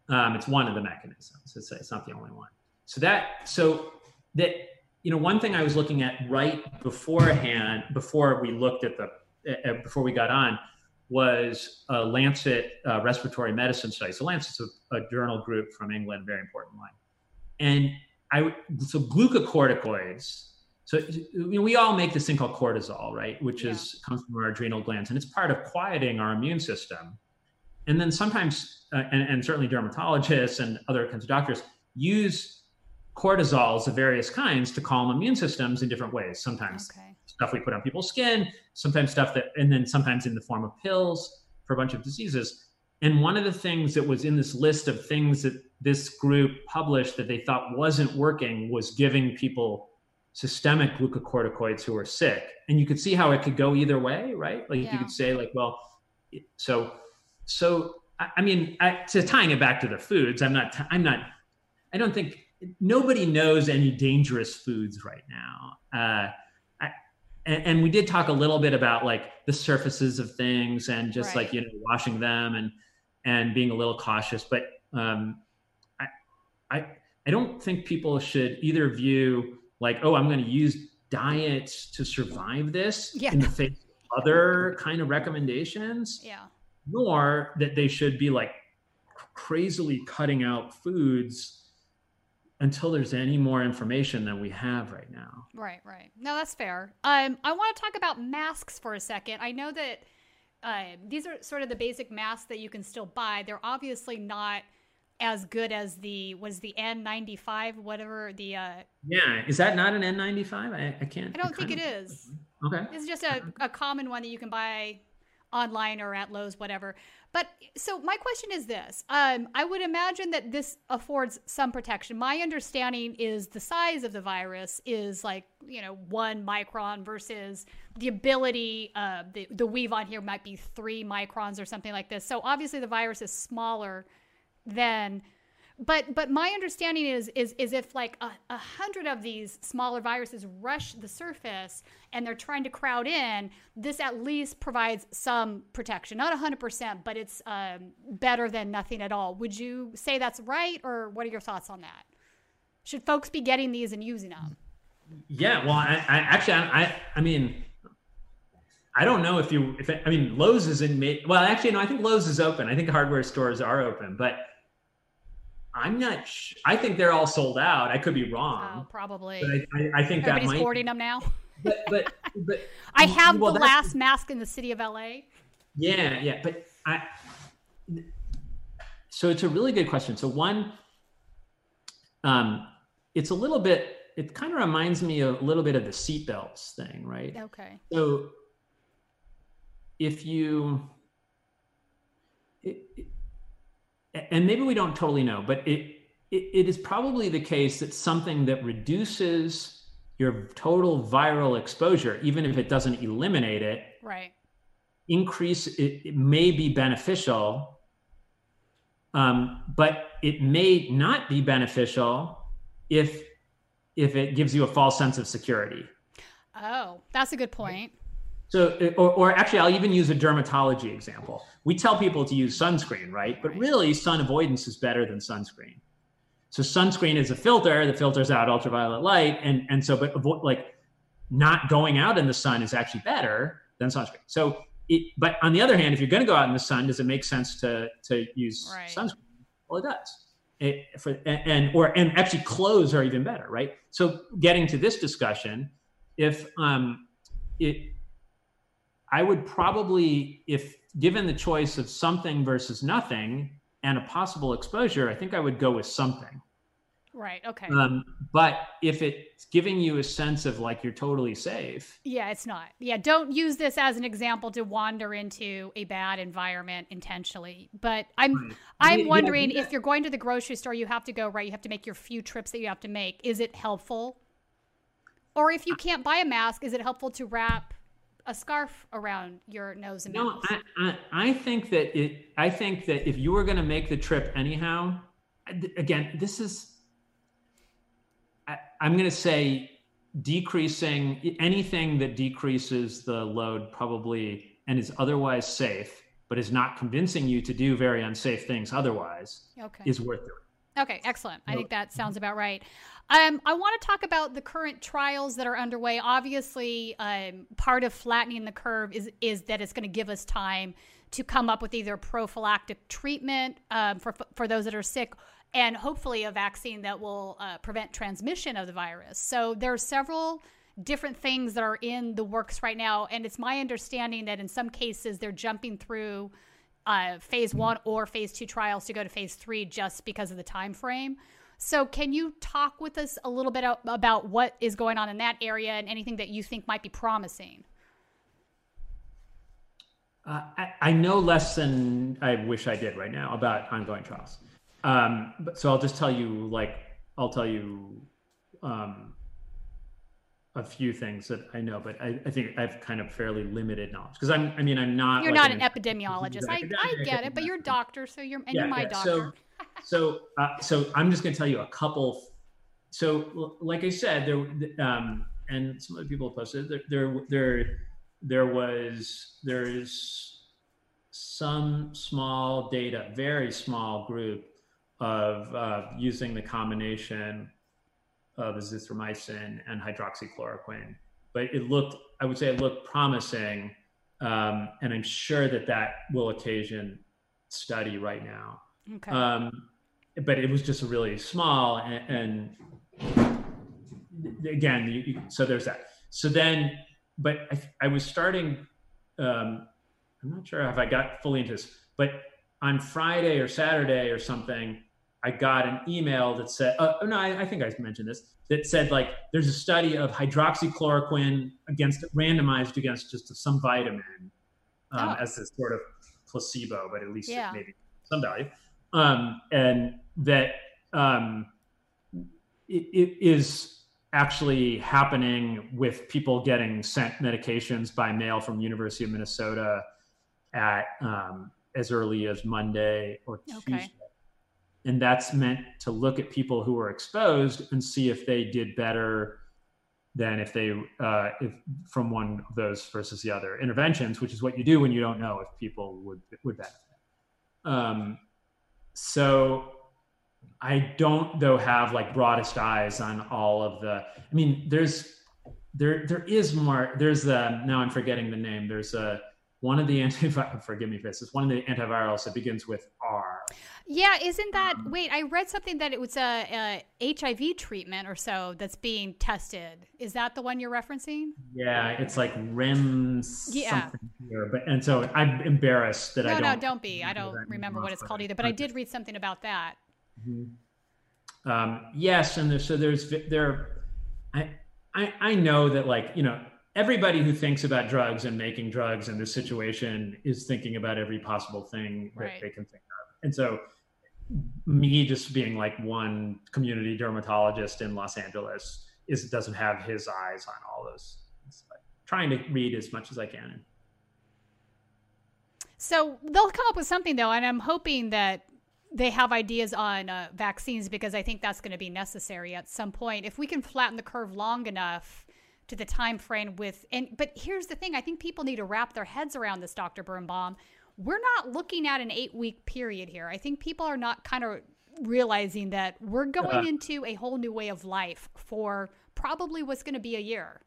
Um, it's one of the mechanisms. It's, it's not the only one. So that so that you know one thing I was looking at right beforehand before we looked at the uh, before we got on was a Lancet uh, respiratory medicine study. So Lancet's a, a journal group from England, very important one. And I so glucocorticoids. So you know, we all make this thing called cortisol, right? Which yeah. is comes from our adrenal glands, and it's part of quieting our immune system. And then sometimes, uh, and, and certainly dermatologists and other kinds of doctors use cortisols of various kinds to calm immune systems in different ways. Sometimes okay. stuff we put on people's skin, sometimes stuff that, and then sometimes in the form of pills for a bunch of diseases. And one of the things that was in this list of things that this group published that they thought wasn't working was giving people systemic glucocorticoids who are sick. And you could see how it could go either way, right? Like yeah. you could say, like, well, so, so I, mean, I, to tying it back to the foods, I'm not, I'm not, I don't think nobody knows any dangerous foods right now. Uh, I, and, and, we did talk a little bit about like the surfaces of things and just right. like you know washing them and and being a little cautious. But um, I, I I don't think people should either view like oh I'm going to use diet to survive this yeah. in the face of other kind of recommendations. Yeah. Nor that they should be like crazily cutting out foods until there's any more information than we have right now. Right, right. No, that's fair. Um, I want to talk about masks for a second. I know that uh, these are sort of the basic masks that you can still buy. They're obviously not as good as the was the N95, whatever the. Uh, yeah, is that not an N95? I, I can't. I don't think it is. Okay. It's just a, a common one that you can buy online or at Lowe's, whatever. But so my question is this: um, I would imagine that this affords some protection. My understanding is the size of the virus is like you know one micron versus the ability uh, the the weave on here might be three microns or something like this. So obviously the virus is smaller than but but my understanding is is is if like a, a, hundred of these smaller viruses rush the surface and they're trying to crowd in this at least provides some protection not 100% but it's um, better than nothing at all would you say that's right or what are your thoughts on that should folks be getting these and using them yeah well i, I actually I, I mean I don't know if you, if I mean, Lowe's is in made. Well, actually, no. I think Lowe's is open. I think hardware stores are open, but I'm not. Sh- I think they're all sold out. I could be wrong. Oh, probably. But I, I, I think Everybody's that might. hoarding them now. But but but I have well, the last mask in the city of LA. Yeah, yeah, but I. So it's a really good question. So one, um, it's a little bit. It kind of reminds me a little bit of the seatbelts thing, right? Okay. So if you. It, it, and maybe we don't totally know, but it, it, it is probably the case that something that reduces your total viral exposure, even if it doesn't eliminate it, right? Increase it, it may be beneficial, um, but it may not be beneficial if if it gives you a false sense of security. Oh, that's a good point. So, or, or, actually, I'll even use a dermatology example. We tell people to use sunscreen, right? But really, sun avoidance is better than sunscreen. So, sunscreen is a filter that filters out ultraviolet light, and and so, but like not going out in the sun is actually better than sunscreen. So, it, but on the other hand, if you're going to go out in the sun, does it make sense to to use right. sunscreen? Well, it does. It, for, and, and or and actually, clothes are even better, right? So, getting to this discussion, if um, it I would probably, if given the choice of something versus nothing and a possible exposure, I think I would go with something. Right. Okay. Um, but if it's giving you a sense of like you're totally safe. Yeah, it's not. Yeah, don't use this as an example to wander into a bad environment intentionally. But I'm right. I'm yeah, wondering yeah, if you're going to the grocery store, you have to go right. You have to make your few trips that you have to make. Is it helpful? Or if you can't buy a mask, is it helpful to wrap a scarf around your nose and mouth. No, I, I, I think that it. I think that if you were going to make the trip anyhow, again, this is. I, I'm going to say decreasing anything that decreases the load probably and is otherwise safe, but is not convincing you to do very unsafe things otherwise, okay. is worth it. Okay, excellent. I think that sounds about right. Um, I want to talk about the current trials that are underway. Obviously, um, part of flattening the curve is is that it's going to give us time to come up with either prophylactic treatment um, for for those that are sick, and hopefully a vaccine that will uh, prevent transmission of the virus. So there are several different things that are in the works right now, and it's my understanding that in some cases they're jumping through uh, phase one or phase two trials to go to phase three just because of the time frame. So, can you talk with us a little bit about what is going on in that area and anything that you think might be promising? Uh, I, I, know less than I wish I did right now about ongoing trials. Um, but, so I'll just tell you, like, I'll tell you um, a few things that I know, but I, I think I've kind of fairly limited knowledge because I'm, I mean, I'm not. You're like not an, an epidemiologist. I, I get it, but you're a doctor, so you're, and yeah, you're my yeah. doctor. So, so, uh, so I'm just going to tell you a couple. So, like I said, there, um, and some other people posted there, there, there there was there is some small data, very small group of uh, using the combination of azithromycin and hydroxychloroquine. But it looked, I would say, it looked promising, um, and I'm sure that that will occasion study right now. Okay. Um, but it was just a really small, and, and again, you, so there's that. So then but I, I was starting. Um, I'm not sure if I got fully into this, but on Friday or Saturday or something, I got an email that said, uh, oh, no, I, I, think I mentioned this, that said like there's a study of hydroxychloroquine against randomized against just some vitamin um, oh. as this sort of placebo, but at least yeah. maybe some value. Um, and that um, it, it is actually happening with people getting sent medications by mail from University of Minnesota at um, as early as Monday or okay. Tuesday. And that's meant to look at people who were exposed and see if they did better than if they uh, if from one of those versus the other interventions, which is what you do when you don't know if people would would benefit. Um, so I don't though have like broadest eyes on all of the. I mean, there's there there is more. There's a now I'm forgetting the name. There's a one of the anti forgive me for this. It's one of the antivirals that begins with R. Yeah, isn't that um, wait? I read something that it was a, a, HIV treatment or so that's being tested. Is that the one you're referencing? Yeah, it's like REMS. Yeah. Here, but and so I'm embarrassed that no, I don't. No, no, don't be. I don't remember what it's called either. But I did read something about that. Mm-hmm. Um, yes, and there, so there's there. I, I I know that like you know everybody who thinks about drugs and making drugs in this situation is thinking about every possible thing that right. they can think and so me just being like one community dermatologist in Los Angeles is doesn't have his eyes on all those. trying to read as much as I can. So they'll come up with something though, and I'm hoping that they have ideas on uh, vaccines because I think that's going to be necessary at some point. If we can flatten the curve long enough to the time frame with and but here's the thing, I think people need to wrap their heads around this, Dr. Birnbaum. We're not looking at an 8-week period here. I think people are not kind of realizing that we're going uh, into a whole new way of life for probably what's going to be a year.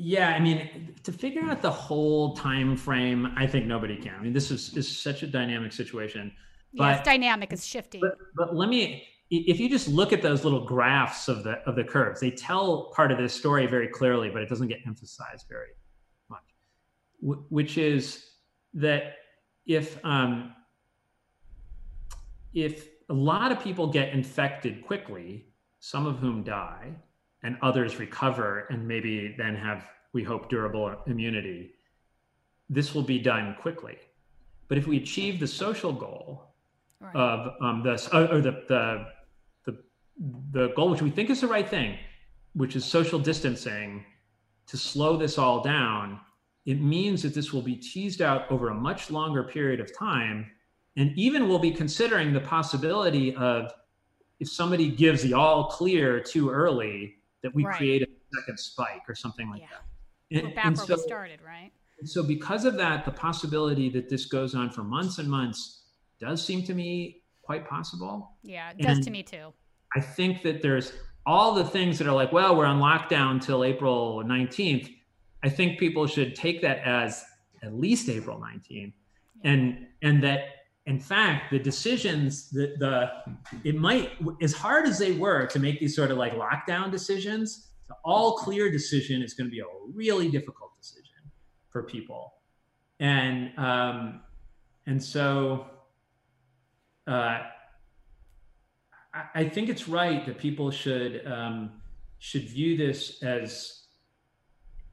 Yeah, I mean, to figure out the whole time frame, I think nobody can. I mean, this is is such a dynamic situation. But, it's dynamic. is shifting. But, but let me, if you just look at those little graphs of the of the curves, they tell part of this story very clearly, but it doesn't get emphasized very. W- which is that if um, if a lot of people get infected quickly, some of whom die, and others recover and maybe then have, we hope, durable immunity, this will be done quickly. But if we achieve the social goal right. of um, the, uh, or the, the, the, the goal, which we think is the right thing, which is social distancing, to slow this all down, it means that this will be teased out over a much longer period of time. And even we'll be considering the possibility of if somebody gives the all clear too early, that we right. create a second spike or something like yeah. that. And, back and where so, we started, right? So because of that, the possibility that this goes on for months and months does seem to me quite possible. Yeah, it does and to me too. I think that there's all the things that are like, well, we're on lockdown till April 19th. I think people should take that as at least April 19th. And and that in fact, the decisions that the it might as hard as they were to make these sort of like lockdown decisions, the all clear decision is going to be a really difficult decision for people, and um, and so uh, I think it's right that people should um, should view this as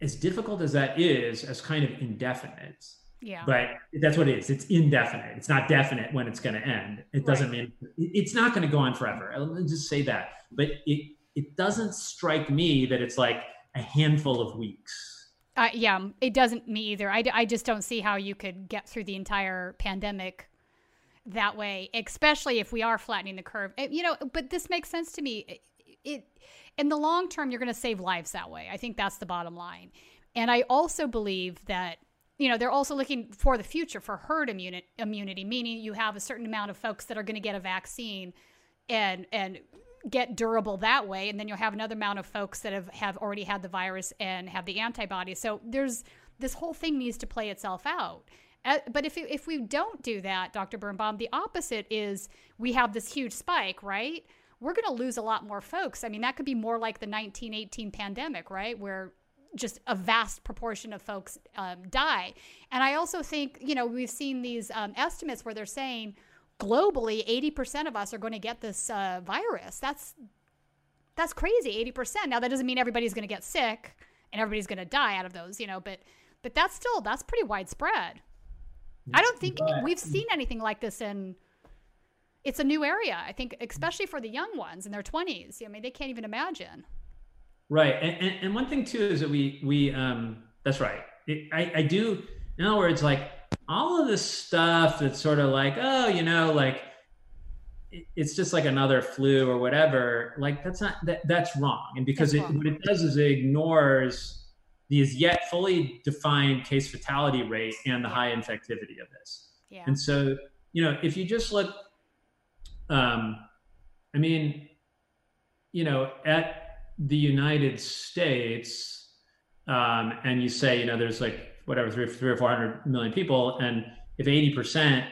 as difficult as that is as kind of indefinite. Yeah. But that's what it is. It's indefinite. It's not definite when it's going to end. It doesn't Right. mean it's not going to go on forever. Let me just say that. But it it doesn't strike me that it's like a handful of weeks. Uh, yeah, it doesn't me either. I, I just don't see how you could get through the entire pandemic that way, especially if we are flattening the curve. You know, but this makes sense to me. It, in the long term, you're going to save lives that way. I think that's the bottom line. And I also believe that you know they're also looking for the future for herd immuni- immunity, meaning you have a certain amount of folks that are going to get a vaccine and and get durable that way and then you'll have another amount of folks that have, have already had the virus and have the antibodies so there's this whole thing needs to play itself out Uh, but if, if we don't do that dr birnbaum the opposite is we have this huge spike right we're going to lose a lot more folks. I mean that could be more like the 1918 pandemic right where just a vast proportion of folks um, die. And i also think you know we've seen these um, estimates where they're saying globally 80% of us are going to get this uh, virus. That's that's crazy 80% now that doesn't mean everybody's going to get sick and everybody's going to die out of those you know but but that's still that's pretty widespread. I don't think we've seen anything like this in it's a new area i think especially for the young ones in their 20s i mean they can't even imagine. Right, and, and, and one thing too is that we we um that's right. It, I I do in other words like all of this stuff that's sort of like oh you know like it's just like another flu or whatever like that's not that that's wrong. And because it, wrong. what it does is it ignores the as yet fully defined case fatality rate and the high infectivity of this. Yeah. And so, you know, if you just look, um, I mean, you know, at the United States, um, and you say, you know, there's like whatever three, three or four hundred million people, and if eighty percent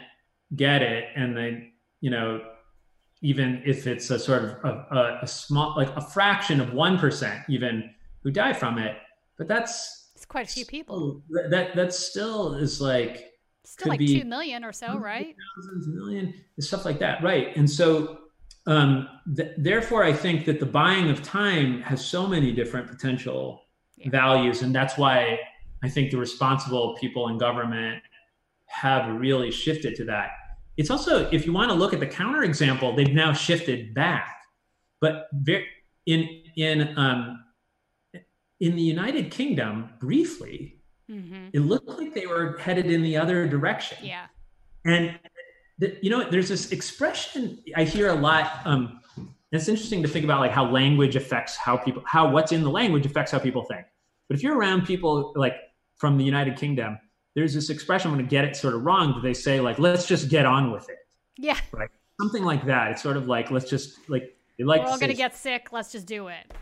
get it, and they, you know, even if it's a sort of a, a, a small, like a fraction of one percent, even who die from it, but that's it's quite a few people. that that, that still is like still like 2 million or so right thousands, million, and stuff like that, right? And so, um, th- therefore, I think that the buying of time has so many different potential Yeah. values, and that's why I think the responsible people in government have really shifted to that. It's also, if you want to look at the counterexample, they've now shifted back, but ver- in in um, in the United Kingdom, briefly, mm-hmm. it looked like they were headed in the other direction. yeah And the, you know, there's this expression I hear a lot. Um, it's interesting to think about like how language affects how people, how what's in the language affects how people think. But if you're around people like from the United Kingdom, there's this expression. I'm going to get it sort of wrong, but they say like, "Let's just get on with it," yeah Right. something like that. It's sort of like, "Let's just like." They like we're all going to get sick let's just do it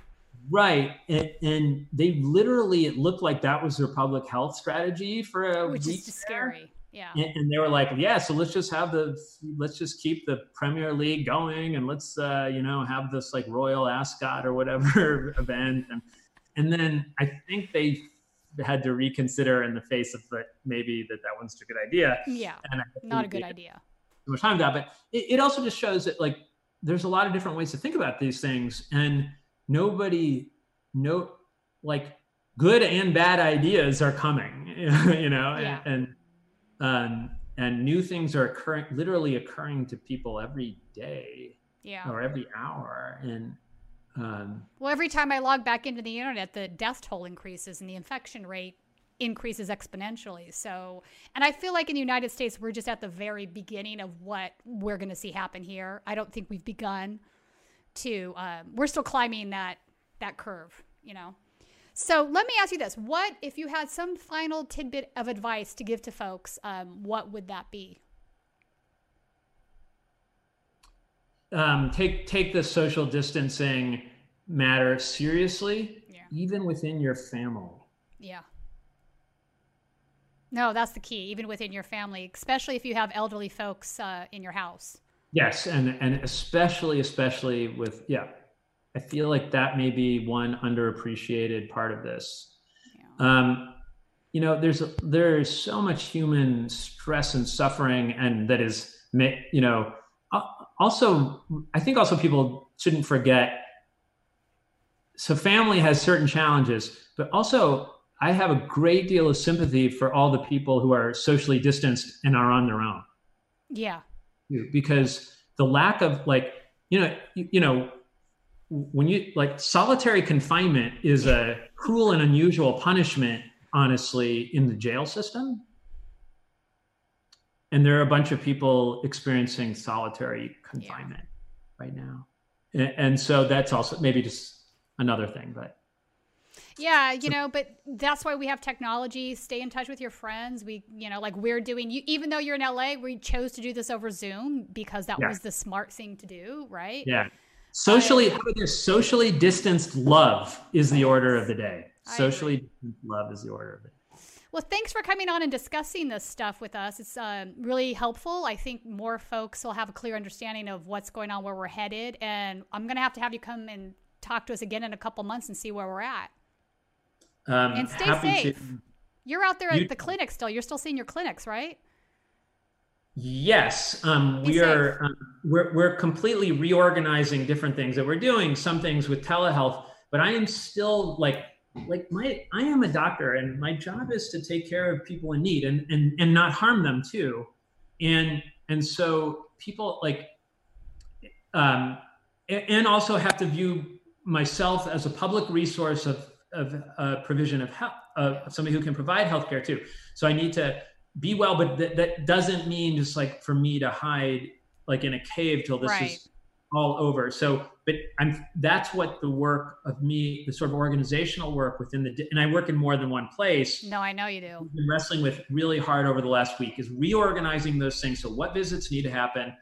right, and, and they literally it looked like that was their public health strategy for a which week is just there. scary yeah and, and they were like, yeah, so let's just have the let's just keep the Premier League going, and let's uh, you know have this like Royal Ascot or whatever event, and and then I think they had to reconsider in the face of that maybe that that wasn't a good idea. yeah And I not a good idea too much time to that, but it, it also just shows that like there's a lot of different ways to think about these things, and nobody, no, like good and bad ideas are coming, you know, Yeah. and and um, and new things are occurring, literally occurring to people every day yeah or every hour, and um, Well, every time I log back into the internet, the death toll increases and the infection rate increases exponentially. So, and I feel like in the United States, we're just at the very beginning of what we're going to see happen here. I don't think we've begun to. Um, we're still climbing that that curve, you know. So let me ask you this: What if you had some final tidbit of advice to give to folks? Um, what would that be? um, take take the social distancing matter seriously, Yeah. even within your family. Yeah. No, that's the key, even within your family, especially if you have elderly folks uh, in your house. Yes, and and especially especially with yeah, I feel like that may be one underappreciated part of this. Yeah. Um, you know, there's there's so much human stress and suffering, and that is you know, also, I think also people shouldn't forget. So family has certain challenges, but also I have a great deal of sympathy for all the people who are socially distanced and are on their own. Yeah. Because the lack of like, you know, you, you know, when you like solitary confinement is a cruel and unusual punishment, honestly, in the jail system and there are a bunch of people experiencing solitary confinement yeah. right now and, and, so that's also maybe just another thing but yeah you know but that's why we have technology stay in touch with your friends we you know like we're doing you even though you're in la we chose to do this over zoom because that yeah. was the smart thing to do right yeah socially how about this socially distanced love is the order of the day socially distanced love is the order of the day well, thanks for coming on and discussing this stuff with us. It's uh, really helpful. I think more folks will have a clear understanding of what's going on, where we're headed. And I'm going to have to have you come and talk to us again in a couple months and see where we're at. Um, and stay safe. To, You're out there at the clinic still. You're still seeing your clinics, right? Yes, um, we are. Um, we're we're completely reorganizing different things that we're doing. Some things with telehealth, but I am still like like my i am a doctor and my job is to take care of people in need and and and not harm them too and and so people like um and also have to view myself as a public resource of of uh, provision of health uh, somebody who can provide healthcare too so i need to be well but th- that doesn't mean just like for me to hide like in a cave till this right. is all over. So, but I'm that's what the work of me, the sort of organizational work within the, and I work in more than one place. No, I know you do. I've Been wrestling with really hard over the last week is reorganizing those things. So, what visits need to happen,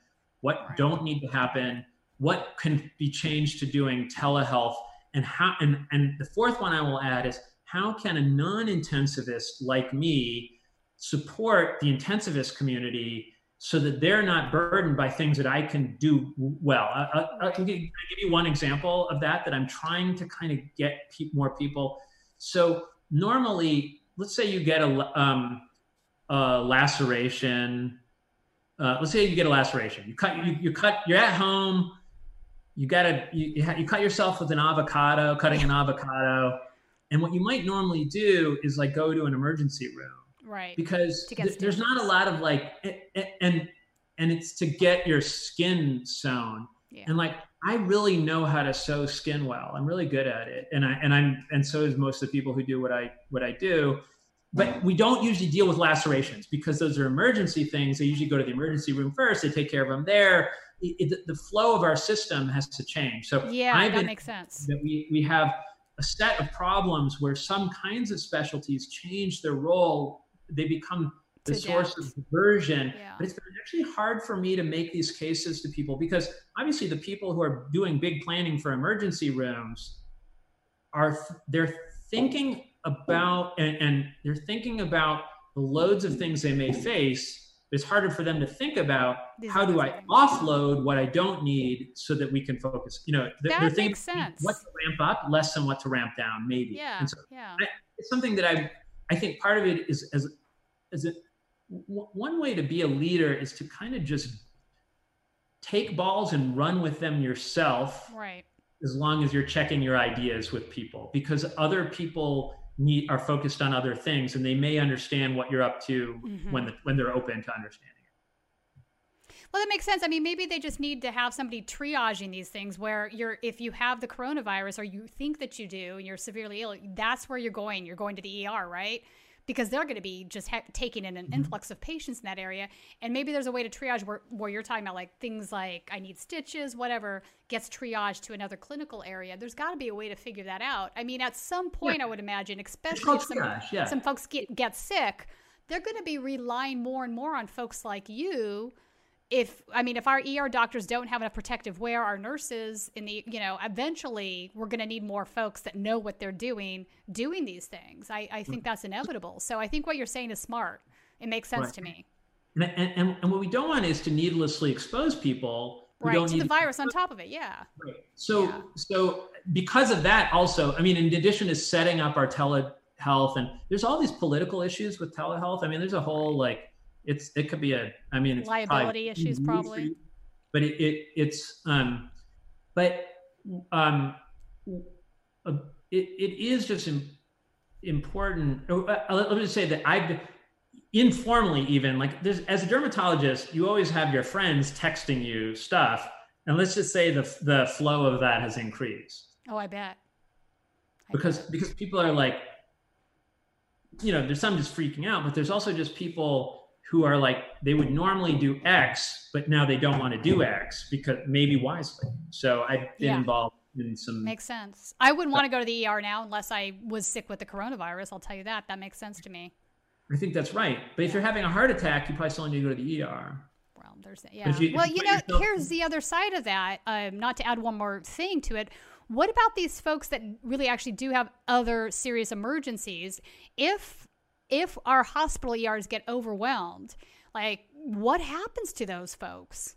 what right. don't need to happen, what can be changed to doing telehealth, and how. And and the fourth one I will add is how can a non-intensivist like me support the intensivist community so that they're not burdened by things that I can do well. I, I, I can, give, give, you one example of that that I'm trying to kind of get pe- more people. So normally, let's say you get a, um, a laceration. Uh, let's say you get a laceration. You cut. You, you cut. You're at home. You got to. You, you cut yourself with an avocado. Cutting an avocado. And what you might normally do is like go to an emergency room right because th- there's not a lot of like and and it's to get your skin sewn yeah. and like i really know how to sew skin well i'm really good at it and i and i'm and so is most of the people who do what i what i do but we don't usually deal with lacerations because those are emergency things they usually go to the emergency room first they take care of them there it, it, the flow of our system has to change so yeah I've that makes sense that we we have a set of problems where some kinds of specialties change their role they become the source of diversion. Yeah. But it's been actually hard for me to make these cases to people because obviously the people who are doing big planning for emergency rooms are they're thinking about and, and they're thinking about the loads of things they may face. It's harder for them to think about these how do I offload what I don't need so that we can focus. You know, that they're thinking makes sense. what to ramp up, less than what to ramp down, maybe. Yeah. So yeah. I, it's something that I I think part of it is as as it one way to be a leader is to kind of just take balls and run with them yourself right as long as you're checking your ideas with people because other people need are focused on other things and they may understand what you're up to mm-hmm. when the, when they're open to understanding it. Well that makes sense. I mean maybe they just need to have somebody triaging these things where you're if you have the coronavirus or you think that you do and you're severely ill that's where you're going. You're going to the er right because they're going to be just ha- taking in an mm-hmm. influx of patients in that area. And maybe there's a way to triage where, where you're talking about like things like I need stitches, whatever gets triaged to another clinical area. There's got to be a way to figure that out. I mean, at some point, yeah. I would imagine, especially if some, triage, yeah. some folks get, get sick, they're going to be relying more and more on folks like you if I mean if our ER doctors don't have enough protective wear, our nurses in the you know eventually we're going to need more folks that know what they're doing doing these things. I, I think that's inevitable. So I think what you're saying is smart. It makes sense right. to me. And, and, and what we don't want is to needlessly expose people right to the virus on top of it. Yeah. Right. So yeah. so because of that, also, I mean, in addition to setting up our telehealth, and there's all these political issues with telehealth. I mean, there's a whole like it's it could be a I mean liability issues probably. but it, it it's um, but um, uh, it, it is just important. Uh, let me just say that I've informally even like this as a dermatologist, you always have your friends texting you stuff, and let's just say the the flow of that has increased. Oh, I bet. I because bet. because people are like, you know, there's some just freaking out, but there's also just people who are like they would normally do X, but now they don't want to do X because maybe wisely. So I've been yeah. involved in some makes sense. I wouldn't want to go to the ER now unless I was sick with the coronavirus. I'll tell you that. That makes sense to me. I think that's right. But if you're having a heart attack, you probably still need to go to the ER. Well, there's yeah. You, well, you, know, yourself- here's the other side of that. Um, not to add one more thing to it. What about these folks that really actually do have other serious emergencies? If if our hospital ERs get overwhelmed, like what happens to those folks?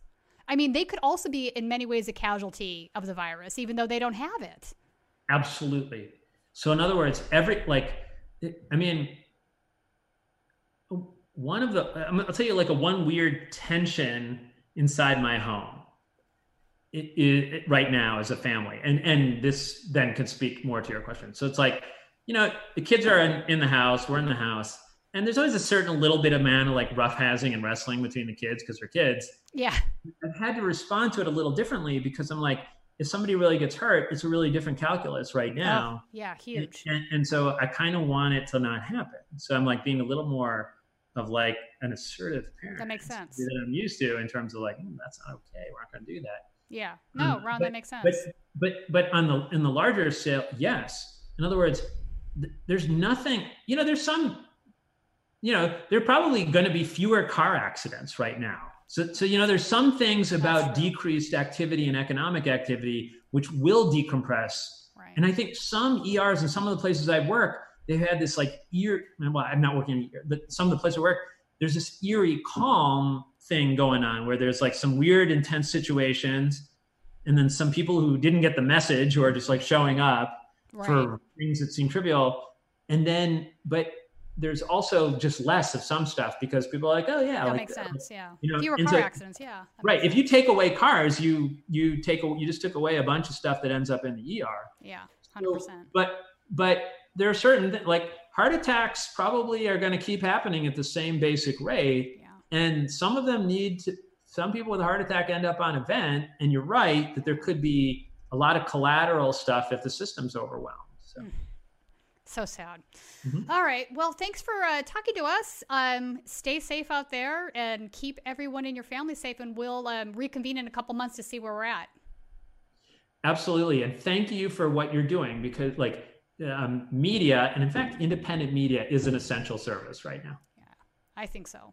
I mean, they could also be in many ways a casualty of the virus, even though they don't have it. Absolutely. So, in other words, every like, I mean, one of the I'll tell you like a one weird tension inside my home. It, it, right now as a family, and and this then can speak more to your question. So it's like you know, the kids are in, in the house, we're in the house, and there's always a certain little bit of amount of like rough housing and wrestling between the kids because they're kids. Yeah. I've had to respond to it a little differently because I'm like, if somebody really gets hurt, it's a really different calculus right now. Oh, yeah, huge. And, and so I kind of want it to not happen. So I'm like being a little more of like an assertive parent. That makes sense. That I'm used to in terms of like, mm, that's not okay. We're not going to do that. Yeah. No, um, Ron, but, that makes sense. But, but but on the in the larger scale, yes. In other words, there's nothing, you know, there's some, you know, there are probably going to be fewer car accidents right now. So, so you know, there's some things about decreased activity and economic activity which will decompress. Right. And I think some ERs and some of the places I work, they've had this like ear. Well, I'm not working, in ear, but some of the places I work, there's this eerie calm thing going on where there's like some weird, intense situations, and then some people who didn't get the message or are just like showing up right. for things that seem trivial. And then, but there's also just less of some stuff because people are like, oh yeah, that like, makes sense. Yeah, you know, fewer car so, accidents. Yeah, right. If you take away cars, you you take you just took away a bunch of stuff that ends up in the ER. Yeah, hundred percent. But but there are certain like heart attacks probably are going to keep happening at the same basic rate, yeah. and some of them need to. Some people with a heart attack end up on a vent, and you're right that there could be a lot of collateral stuff if the system's overwhelmed. So, mm. so sad. Mm-hmm. All right. Well, thanks for uh, talking to us. Um, stay safe out there and keep everyone in your family safe. And we'll um, reconvene in a couple months to see where we're at. Absolutely. And thank you for what you're doing because, like, um, media, and in fact, independent media is an essential service right now. Yeah, I think so.